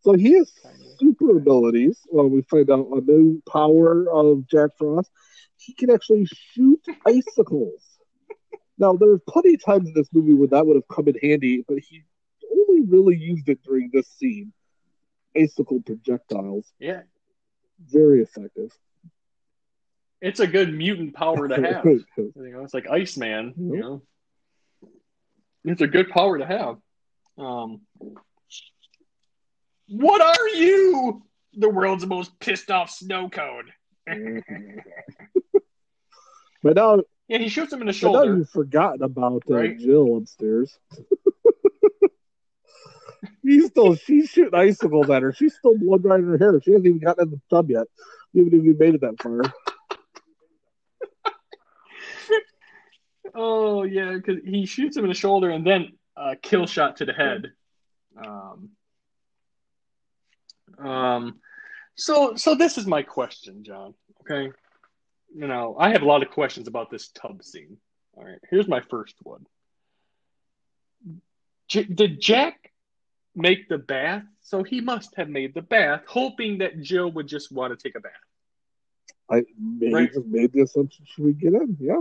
So he has Kinda. super abilities. Well, we find out a new power of Jack Frost. He can actually shoot icicles. Now, there's plenty of times in this movie where that would have come in handy, but he only really used it during this scene. Icicle projectiles. Yeah. Very effective. It's a good mutant power to have. You know, it's like Iceman. You know, it's a good power to have. Um, what are you? The world's most pissed off snow cone. but now, Yeah, he shoots him in the but now shoulder. you've forgotten about uh, Right. Jill upstairs. He's still she's shooting icicles at her. She's still blood drying her hair. She hasn't even gotten in the tub yet. Even if we made it that far. Oh yeah, because he shoots him in the shoulder and then a kill shot to the head. Um, um, so so this is my question, John. Okay, you know I have a lot of questions about this tub scene. All right, here's my first one. J- did Jack make the bath? So he must have made the bath, hoping that Jill would just want to take a bath. I made, Right. just made the assumption she would get in. Yeah.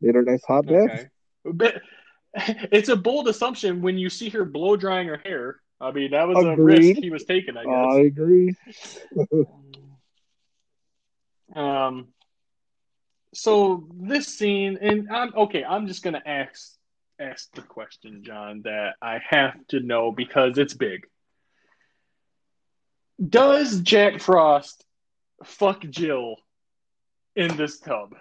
Made her a nice hot. Okay. But it's a bold assumption when you see her blow drying her hair. I mean, that was a risk he was taking, I I agree. um, so this scene, and I'm okay. I'm just gonna ask ask the question, John, that I have to know because it's big. Does Jack Frost fuck Jill in this tub?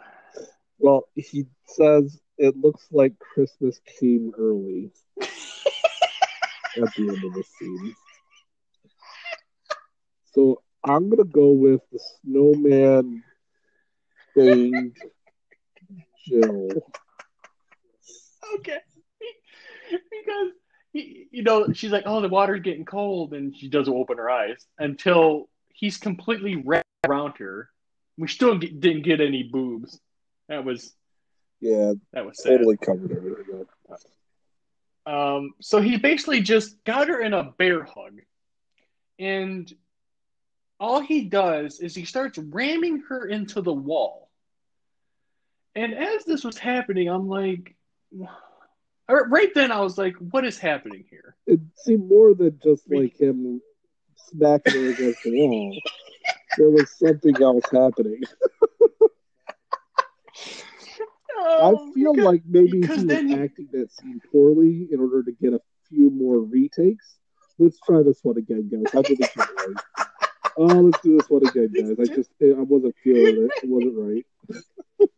Well, he says it looks like Christmas came early at the end of the scene. So I'm gonna go with the snowman banged Jill. okay. because he, you know, she's like, "Oh, the water's getting cold," and she doesn't open her eyes until he's completely wrapped around her. We still didn't get any boobs. That was Yeah, that was sad. totally covered everything up. Um, so he basically just got her in a bear hug, and all he does is he starts ramming her into the wall. And as this was happening, I'm like, right then I was like, what is happening here? It seemed more than just like him smacking her against the wall. There was something else happening. I Um, feel because- like maybe he was then he- acting that scene poorly in order to get a few more retakes. Let's try this one again, guys. I did it right. Oh, let's do this one again, guys. I just I wasn't feeling it. It wasn't right.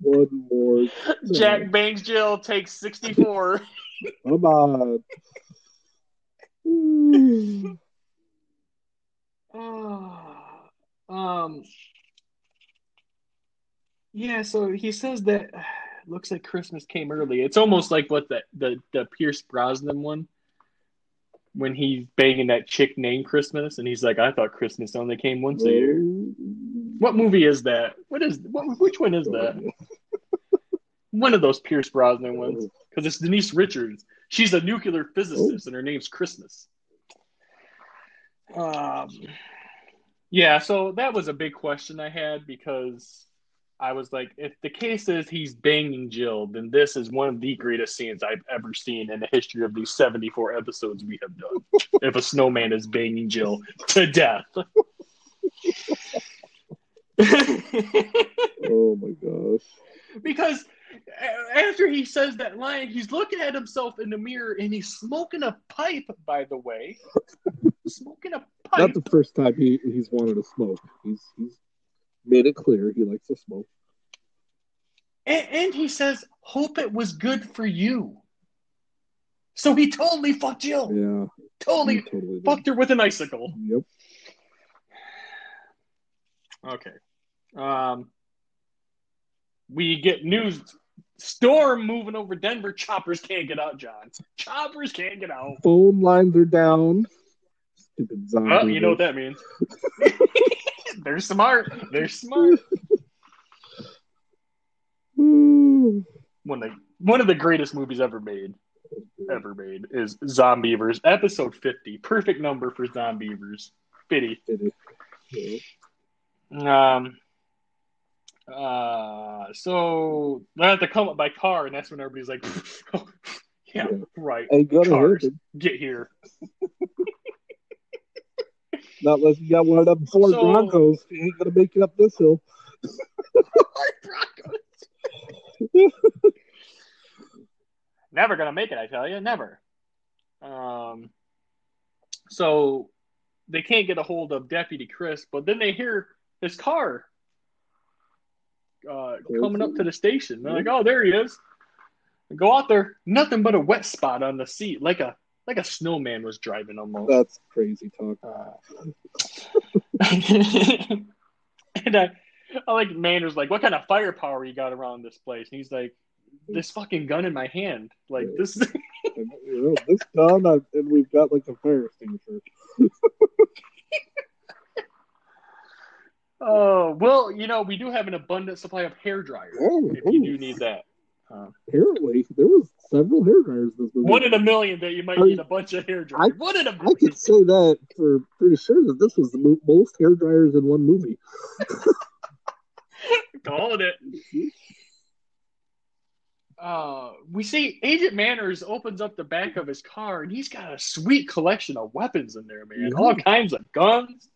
one more. Jack bangs Jill takes 64. Come on. Ooh. Oh, um, yeah. So he says that looks like Christmas came early. It's almost like what the the the Pierce Brosnan one when he's banging that chick named Christmas, and he's like, "I thought Christmas only came once a year." What movie is that? What is what? Which one is that? One of those Pierce Brosnan ones, because it's Denise Richards. She's a nuclear physicist, and her name's Christmas. Um, yeah, so that was a big question I had because I was like, if the case is he's banging Jill, then this is one of the greatest scenes I've ever seen in the history of these 74 episodes we have done. if a snowman is banging Jill to death. Oh my gosh. because after he says that line, he's looking at himself in the mirror and he's smoking a pipe, by the way. smoking a pipe. Not the first time he, he's wanted to smoke. He's he's made it clear he likes to smoke. And, and he says, Hope it was good for you. So he totally fucked Jill. Yeah, Totally totally. did. fucked her with an icicle. Yep. Okay. Um, we get news. Storm moving over Denver. Choppers can't get out, John. Choppers can't get out. Phone lines are down. Stupid zombie. Well, you know what that means. They're smart. They're smart. One of the, one of the greatest movies ever made. Ever made is Zombeavers, episode fifty. Perfect number for Zombeavers. Fifty. Um. Uh. So they have to come up by car, and that's when everybody's like, "Yeah, Yeah. right. Ain't gonna Cars. Get here." Not unless you got one of them Ford So- Broncos. You ain't gonna make it up this hill. Never gonna make it, I tell you, never. Um, so they can't get a hold of Deputy Chris, but then they hear his car uh, coming up to the station. They're like, "Oh, there he is!" Go out there, nothing but a wet spot on the seat, like a like a snowman was driving almost. That's crazy talk. Uh, and I, I like Manners like, what kind of firepower you got around this place? And he's like, this fucking gun in my hand. Like this. And, you know, this done, I, and we've got like a fire extinguisher. Oh well, you know we do have an abundant supply of hair dryers Oh, if you do need that. Uh, Apparently, there was several hair dryers this movie. one in a million that you might I- need a bunch of hair dryers. one in a I million. could say that for pretty sure that this was the mo- most hair dryers in one movie. Calling it. Uh, we see Agent Manners opens up the back of his car and he's got a sweet collection of weapons in there, man. Yeah. All kinds of guns.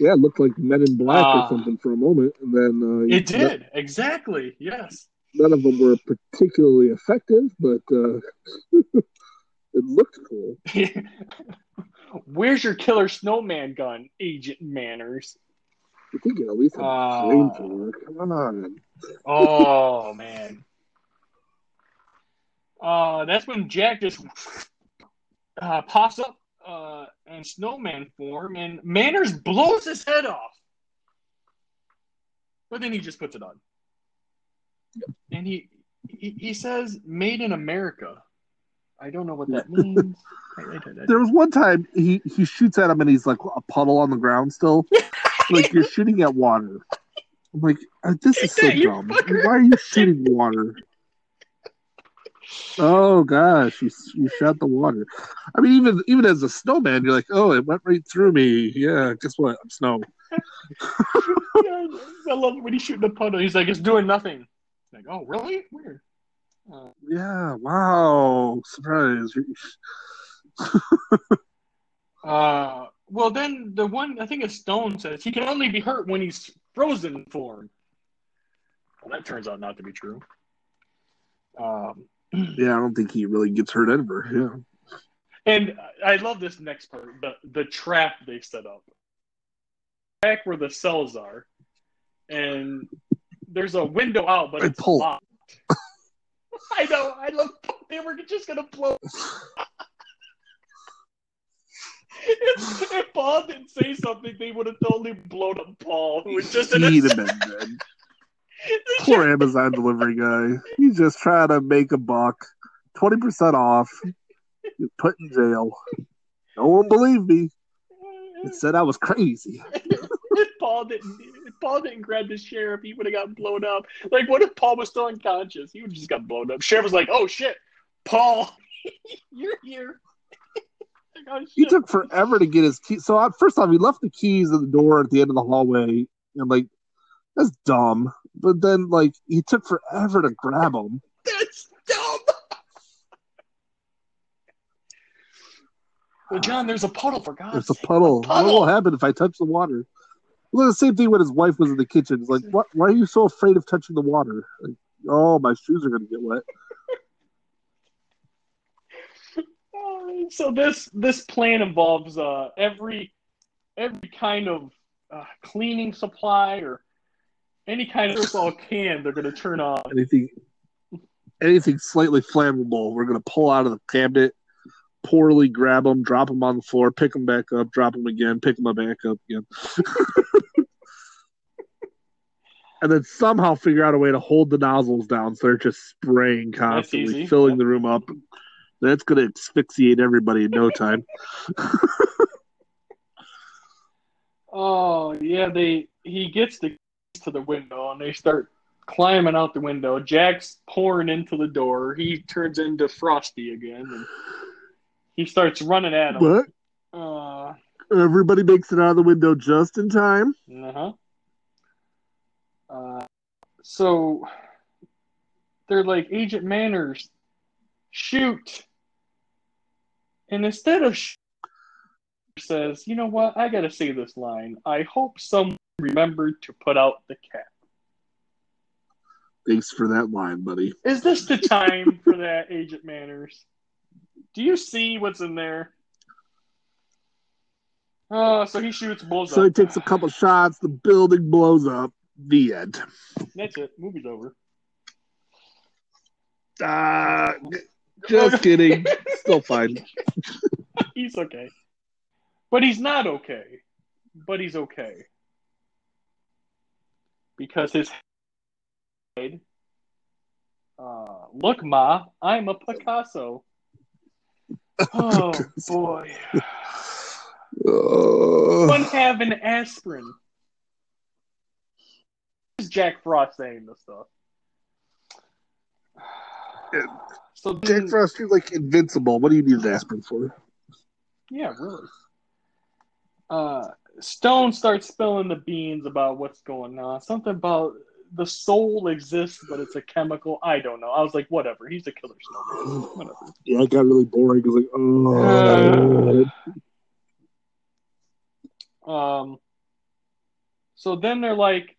Yeah, it looked like Men in Black Ah. or something for a moment, and then uh, It did exactly. Yes. None of them were particularly effective, but uh, it looked cool. Where's your killer snowman gun, Agent Manners? You could get at least a Uh, flamethrower. Come on. Oh man. Uh, that's when Jack just uh, pops up uh, in snowman form, and Manners blows his head off. But then he just puts it on, and he, he he says "Made in America." I don't know what that means. There was one time he, he shoots at him and he's like a puddle on the ground still. like you're shooting at water. I'm like, uh, this is so dumb. Why are you shooting water? Oh gosh, you you shot the water. I mean, even even as a snowman, you're like, oh, it went right through me. Yeah, guess what? I'm snow. I love when he's shooting the puddle. He's like, "It's doing nothing." Like, oh, really? Weird. Uh, Yeah, wow, surprise. Uh, well, then the one I think it's Stone says he can only be hurt when he's frozen form. Well, that turns out not to be true. Um, Yeah, I don't think he really gets hurt ever. Yeah. and I love this next part the the trap they set up. Back where the cells are, and there's a window out, but it's Paul. locked. I know. I love. They were just gonna blow. if, if Paul didn't say something, they would have totally blown up Paul, who was just in a He'd have been dead. Poor Amazon delivery guy. He's just trying to make a buck. 20% off. Get put in jail. No one believed me. It said I was crazy. if Paul didn't, Paul didn't grab the sheriff, he would have got blown up. Like, what if Paul was still unconscious? He would have just got blown up. Sheriff was like, "Oh shit, Paul, you're here." Oh, He took forever to get his keys. So, uh, first off, he left the keys at the door at the end of the hallway. And, like, that's dumb. But then, like, he took forever to grab them. That's dumb. Well, John, there's a puddle for God's There's a puddle. puddle. What will happen if I touch the water? Well, the same thing when his wife was in the kitchen. It's like, what? Why are you so afraid of touching the water? Like, oh, my shoes are going to get wet. Uh, so this this plan involves uh, every every kind of uh, cleaning supply or any kind of aerosol can they're going to turn on. Anything, anything slightly flammable, we're gonna pull out of the cabinet, poorly grab them, drop them on the floor, pick them back up, drop them again, pick them back up again. and then somehow figure out a way to hold the nozzles down so they're just spraying constantly, filling yep. the room up. That's going to asphyxiate everybody in no time. oh yeah, they he gets the to the window and they start climbing out the window. Jack's pouring into the door. He turns into Frosty again and he starts running at him. What? Uh, Everybody makes it out of the window just in time. Uh-huh. Uh So they're like Agent Manners, shoot. And instead of sh- says, you know what? I got to say this line. I hope someone remembered to put out the cat. Thanks for that line, buddy. Is this the time for that, Agent Manners? Do you see what's in there? Oh, so he shoots, blows so up. he takes a couple shots, the building blows up. The end. That's it. Movie's over. Uh, just kidding. Still fine. he's okay. But he's not okay. But he's okay. Because his uh, look, Ma, I'm a Picasso. Oh boy. Uh, One having aspirin. This is Jack Frost saying this stuff. so Jack Frost, you're like invincible. What do you need an aspirin for? Yeah, really. Uh, Stone starts spilling the beans about what's going on. Something about the soul exists, but it's a chemical. I don't know. I was like, whatever. He's a killer snowman. Whatever. Yeah, it got really boring. I was like, oh. Uh, um. So then they're like,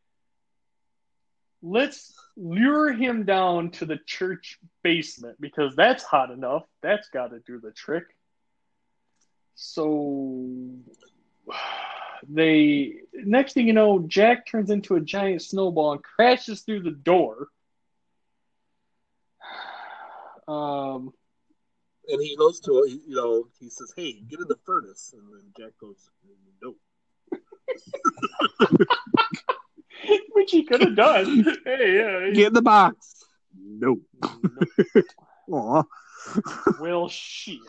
let's lure him down to the church basement because that's hot enough. That's got to do the trick. So they next thing you know, Jack turns into a giant snowball and crashes through the door. Um, and he goes to you know he says, "Hey, get in the furnace," and then Jack goes, "No." Which he could have done. hey, yeah, get in the box. No. Aw. Well, shit.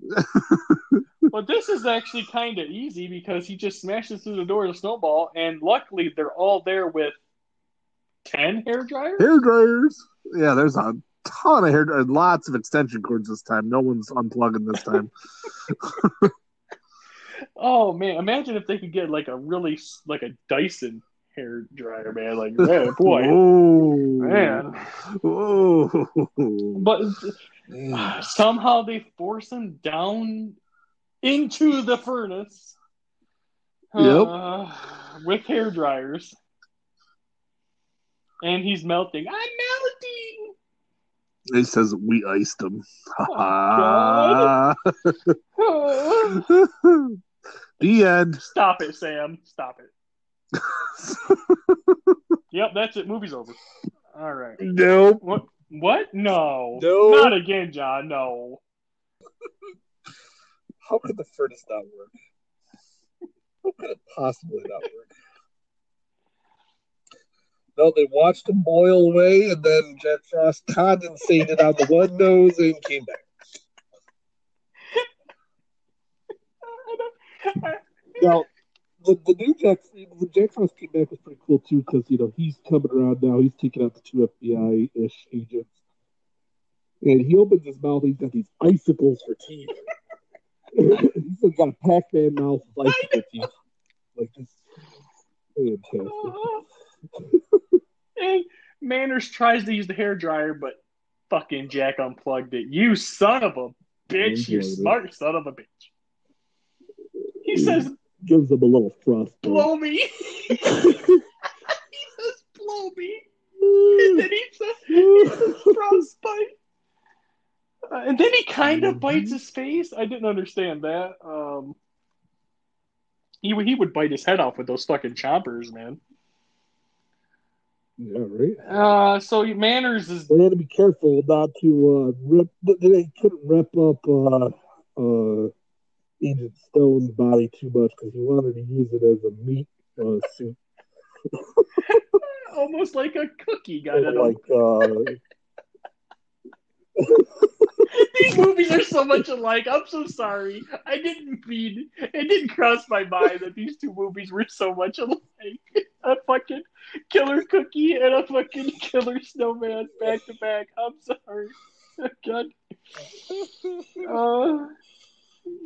but this is actually kind of easy because he just smashes through the door of the snowball, and luckily they're all there with ten hair dryers. Hair dryers. Yeah, there's a ton of hair, lots of extension cords this time. No one's unplugging this time. oh man, imagine if they could get like a really like a Dyson hair dryer, man. Like, man, boy, oh, man. Oh, but man. somehow they force him down into the furnace. Yep. Uh, with hair dryers. And he's melting. I'm melting. He says we iced him. Oh, the end. Stop it, Sam. Stop it. yep, that's it. Movie's over. All right. Nope. What? What? No. No. Not again, John. No. How could the furnace not work? How could it possibly not work? No, they watched him boil away, and then Jack Frost condensated on the one nose and came back. now, the, the new Jack, the Jack Frost came back was pretty cool too because you know he's coming around now. He's taking out the two FBI ish agents, and he opens his mouth. He's got these icicles for teeth. he's got a Pac-Man mouth with icicle teeth, like this. Fantastic. and Manners tries to use the hair dryer, but fucking Jack unplugged it. You son of a bitch! You smart son of a bitch. He says gives him a little thrust. Blow me. he says, blow me. And then he says, he says frostbite. Uh, and then he kind of bites his face. I didn't understand that. Um, he he would bite his head off with those fucking chompers, man. Yeah, right. Uh, so Manners is They had to be careful not to uh, rip. They couldn't rip up uh, uh, Agent Stone's body too much because he wanted to use it as a meat uh, suit. almost like a cookie got it. like uh, These movies are so much alike. I'm so sorry. I didn't mean it didn't cross my mind that these two movies were so much alike. A fucking killer cookie and a fucking killer snowman back to back. I'm sorry. God. Uh,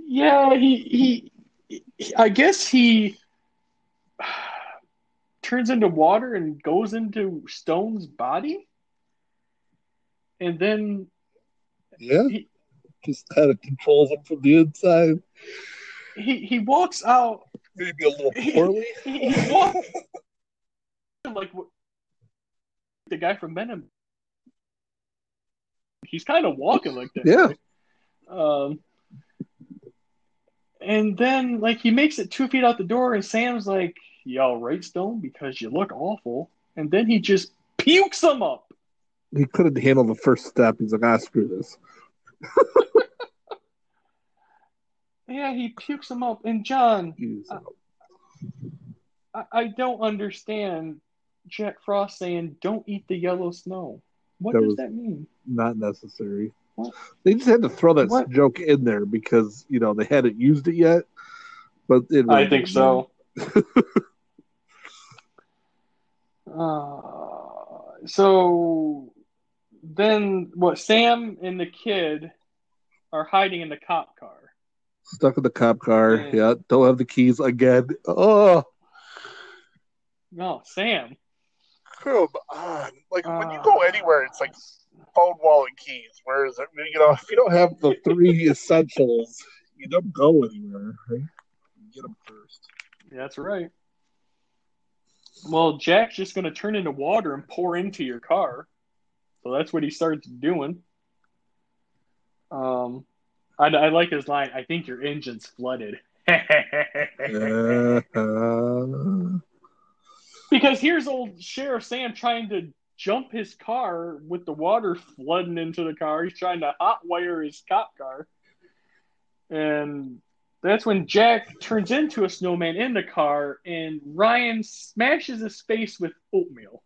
yeah, he he. I guess he turns into water and goes into Stone's body, and then yeah, he, just kind of controls him from the inside. he he walks out. Maybe a little poorly. He, he walks like the guy from Venom. He's kind of walking like that. Yeah. Um, and then like he makes it two feet out the door, and Sam's like, "You all right, Stone? Because you look awful." And then he just pukes him up. he couldn't handle the first step. He's like, ah, screw this. Yeah, he pukes him up. And John, I, I don't understand Jack Frost saying, "Don't eat the yellow snow." What That does that mean? not necessary. What? They just had to throw that What? joke in there because you know they hadn't used it yet. But it I think so. uh, so then, what? Sam and the kid are hiding in the cop car. Stuck in the cop car. Yeah. Yeah, don't have the keys again. Oh, No, Sam. come on! Like when you Uh, go anywhere, it's like phone, wallet, keys. Whereas you know, if you don't have the three essentials, you don't go anywhere. Right? Get them first. That's right. Well, Jack's just going to turn into water and pour into your car. So that's what he starts doing. Um, I, I like his line. I think your engine's flooded. Uh, uh, because here's old Sheriff Sam trying to jump his car with the water flooding into the car. He's trying to hotwire his cop car. And that's when Jack turns into a snowman in the car and Ryan smashes his face with oatmeal.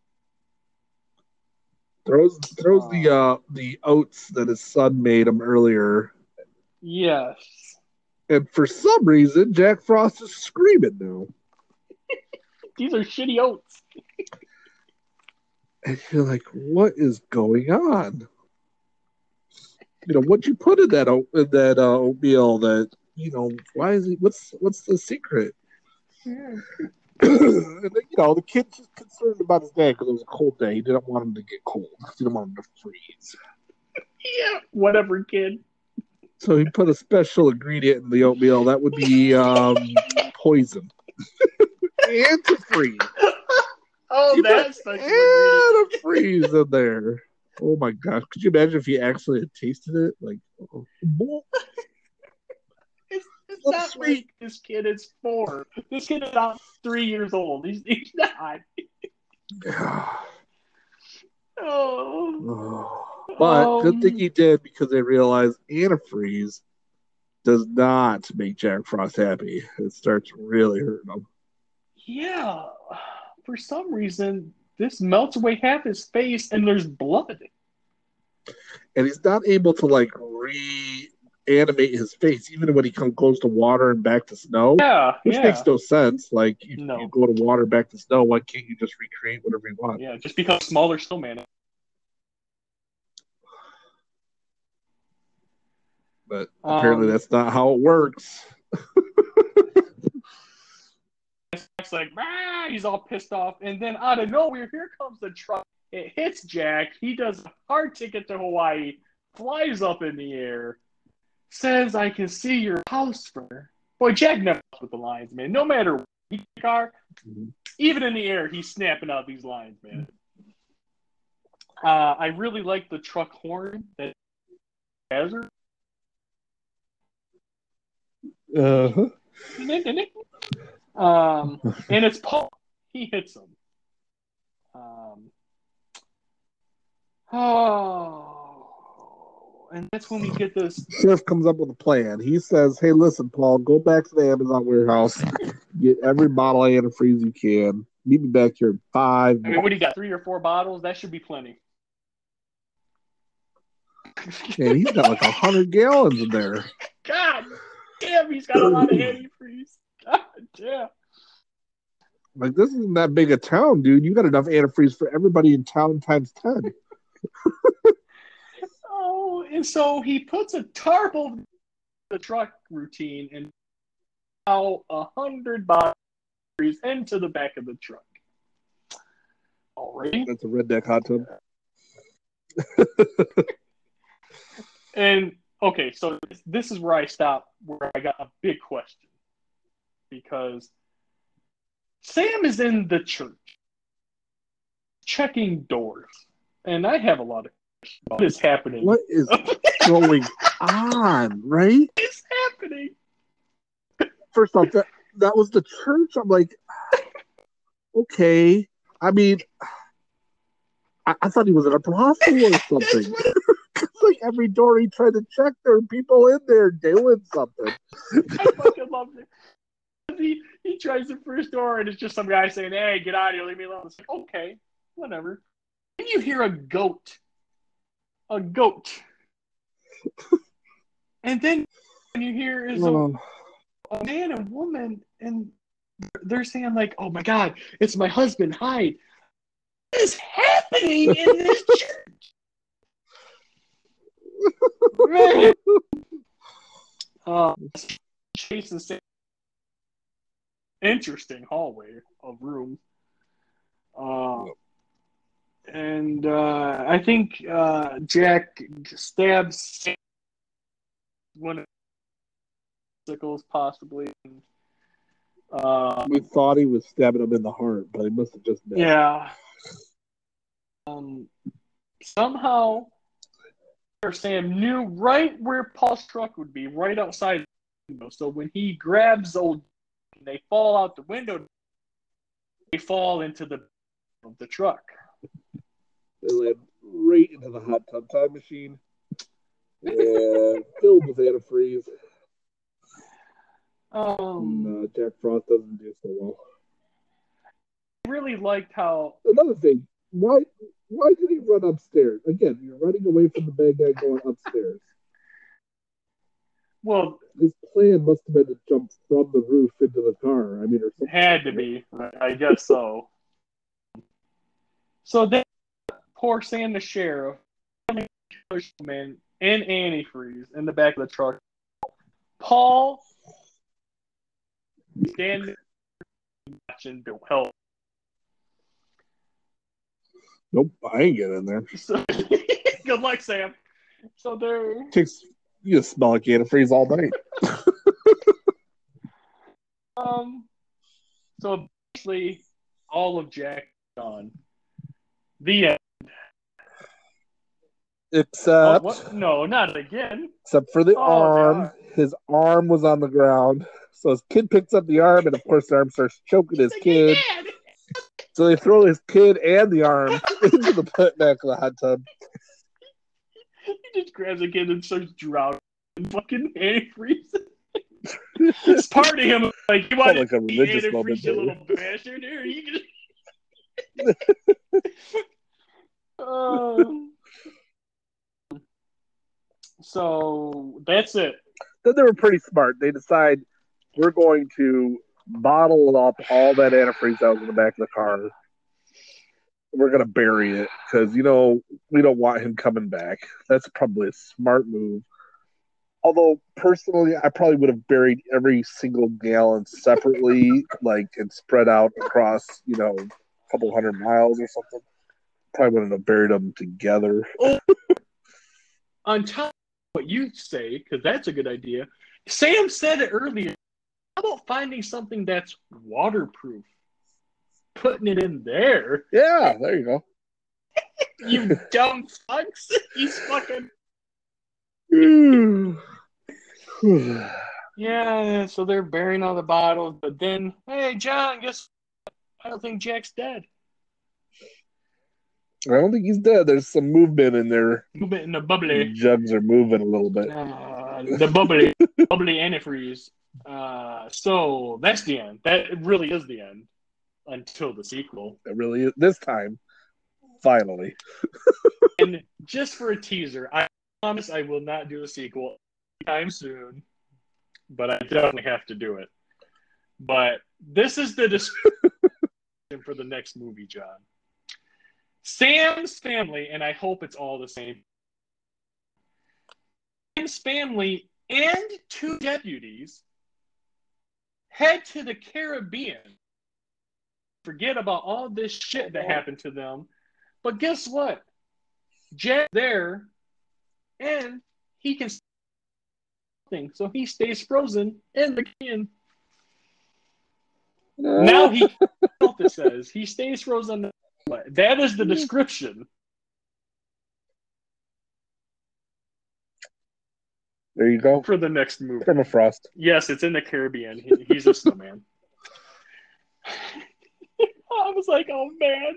throws throws the uh the oats that his son made him earlier, Yes. and for some reason Jack Frost is screaming now. These are shitty oats. And you're like, what is going on? You know, what you put in that in that uh, oatmeal that you know, why is he what's what's the secret? Yeah. and then, you know, the kid's just concerned about his dad because it was a cold day. He didn't want him to get cold. He didn't want him to freeze. Yeah, whatever, kid. So he put a special ingredient in the oatmeal. That would be um, poison. Antifreeze. Oh, You that's special ingredient. Antifreeze in there. Oh my gosh. Could you imagine if he actually had tasted it? Like, oh, It's, it's not sweet. like this kid is four. This kid is not three years old. He's, he's not. Oh. But good Um, thing he did because they realized antifreeze does not make Jack Frost happy. It starts really hurting him. Yeah. For some reason, this melts away half his face and there's blood. And he's not able to like reanimate his face, even when he comes goes to water and back to snow. Yeah. Which yeah. makes no sense. Like, if No. you go to water back to snow, why can't you just recreate whatever you want? Yeah, just become smaller snowman. But apparently, Um, that's not how it works. Jack's like, ah, he's all pissed off. And then out of nowhere, here comes the truck. It hits Jack. He does a hard ticket to Hawaii, flies up in the air, says, I can see your house from. Boy, Jack never with the lines, man. No matter what he car, even in the air, he's snapping out these lines, man. Uh, I really like the truck horn that has her. Uh-huh. Um, and it's Paul. He hits him. Um, Oh, and that's when we get this. Sheriff comes up with a plan. He says, "Hey, listen, Paul, go back to the Amazon warehouse, get every bottle of antifreeze you can. Meet me back here in five. I mean, what do you got? Three or four bottles? That should be plenty. Man, he's got like a hundred gallons in there. God damn, he's got a lot of antifreeze. God damn. Like this isn't that big a town, dude. You got enough antifreeze for everybody in town times ten. Oh, and so he puts a tarp over the truck routine and now a hundred bottles into the back of the truck. Already, That's a redneck hot tub. and okay, so this, this is where I stop, where I got a big question because Sam is in the church checking doors, and I have a lot of questions. What is happening? What is going on, right? is happening? First off, that that was the church. I'm like, okay. I mean, I, I thought he was in a brothel or something. like every door he tried to check, there were people in there doing something. I fucking love it. He, he tries the first door and it's just some guy saying, Hey, get out of here, leave me alone. It's like, okay, whatever. Then you hear a goat. A goat. and then you hear is a, a man and woman and they're saying like, Oh my god, it's my husband, hide. What is happening in this church? Man. Uh, Sam interesting hallway of room. Uh, and uh, I think uh, Jack stabs one of the sickles, possibly. Uh, we thought he was stabbing him in the heart, but he must have just been. yeah. Um, somehow, Sam knew right where Paul's truck would be, right outside. So when he grabs old, they fall out the window. They fall into the of the truck. They led right into the hot tub time machine. And filled with antifreeze. Um, uh, Jack Frost doesn't do so well. I really liked how Another thing, why why did he run upstairs? Again, you're running away from the bad guy going upstairs. Well His plan must have been to jump from the roof into the car. I mean, or something. had to be. I guess so. So then, poor Sam the sheriff, man, and antifreeze in the back of the truck. Paul standing watching Bill help. Nope, I ain't getting in there. So, good luck, Sam. So they're Takes you just smell like antifreeze all night. um. So basically, all of Jack gone. The end. Oh, Except what? No, not again. except for the Oh, arm. God. His arm was on the ground. So his kid picks up the arm, and of course the arm starts choking his kid. So they throw his kid and the arm into the back of the hot tub. He just grabs a kid and starts drowning in fucking antifreeze. it's part of him. Like, you want like a to religious antifreeze, moment you little bastard. Here, you. Um, so that's it. Then they were pretty smart. They decide we're going to bottle up all that antifreeze that was in the back of the car. We're going to bury it because, you know, we don't want him coming back. That's probably a smart move. Although, personally, I probably would have buried every single gallon separately, like, and spread out across, you know, a couple hundred miles or something. Probably wouldn't have buried them together. On top of what you say, because that's a good idea, Sam said it earlier. How about finding something that's waterproof? Putting it in there. Yeah, there you go. You dumb fucks. He's fucking. Yeah, so they're burying all the bottles, but then, hey, John, guess I don't think Jack's dead. I don't think he's dead. There's some movement in there. Movement in the The bubbly. jugs are moving a little bit. Uh, the bubbly, bubbly antifreeze. Uh, so that's the end. That really is the end until the sequel. It really is. This time, finally. And just for a teaser, I promise I will not do a sequel anytime soon, but I definitely have to do it. But this is the description for the next movie, John. Sam's family, and I hope it's all the same. Sam's family and two deputies head to the Caribbean. Forget about all this shit that happened to them. But guess what? Jack there, and he can thing, so he stays frozen in the can. Now he says he stays frozen. That is the hmm. description. there you go. for the next movie. Permafrost. Yes, it's in the Caribbean. He, he's a snowman. I was like, oh man.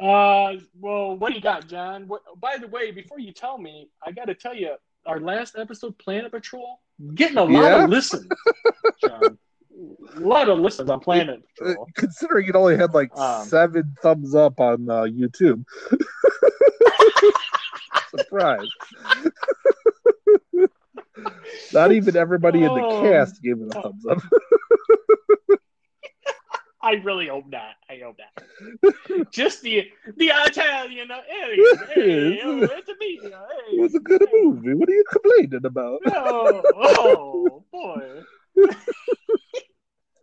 Uh, well, what do you got, John? What, by the way, before you tell me, I got to tell you, our last episode, Planet Patrol, getting a lot Yeah? of listens. John. A lot of listens on Planet Uh, Patrol. considering it only had like Um, seven thumbs up on uh, YouTube. Surprise. Not even everybody in the Oh. cast gave it a thumbs up. I really hope not. I hope not. Just the the Italian. Uh, hey, hey, oh, it's a me. uh, It was a good movie. What are you complaining about? Oh, oh boy.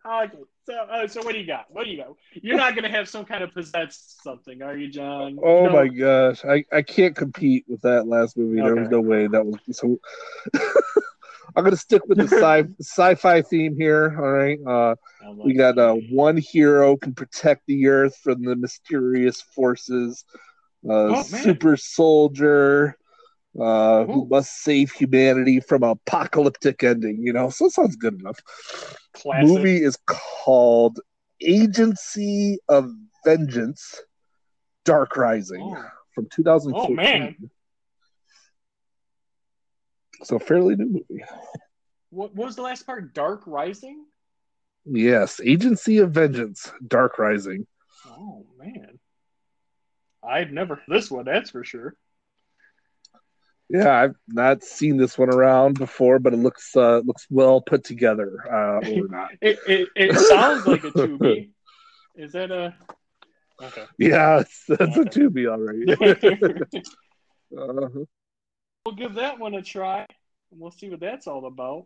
okay, so uh, so what do you got? What do you got? You're not gonna have some kind of possessed something, are you, John? Oh No. my gosh, I, I can't compete with that last movie. There was no way that was so. I'm gonna stick with the sci sci-fi theme here. All right, uh, like, we got uh, one hero can protect the Earth from the mysterious forces. Uh, Oh, super soldier uh, who must save humanity from an apocalyptic ending. You know, so it sounds good enough. classic. Movie is called Agency of Vengeance: Dark Rising Oh, from 2014. Oh, man. So fairly new movie. what, what was the last part? Dark Rising. Yes, Agency of Vengeance: Dark Rising. Oh man, I've never heard this one. That's for sure. Yeah, I've not seen this one around before, but it looks uh, looks well put together. Uh, or not? It it, it sounds like a Tubi. Is that a okay? Yeah, that's a Okay. Tubi, all right. we'll give that one a try. and We'll see what that's all about.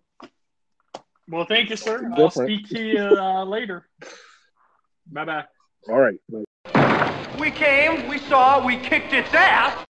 Well, thank you, sir. I'll speak to you uh, later. Bye bye. all right. We came, we saw, we kicked its ass.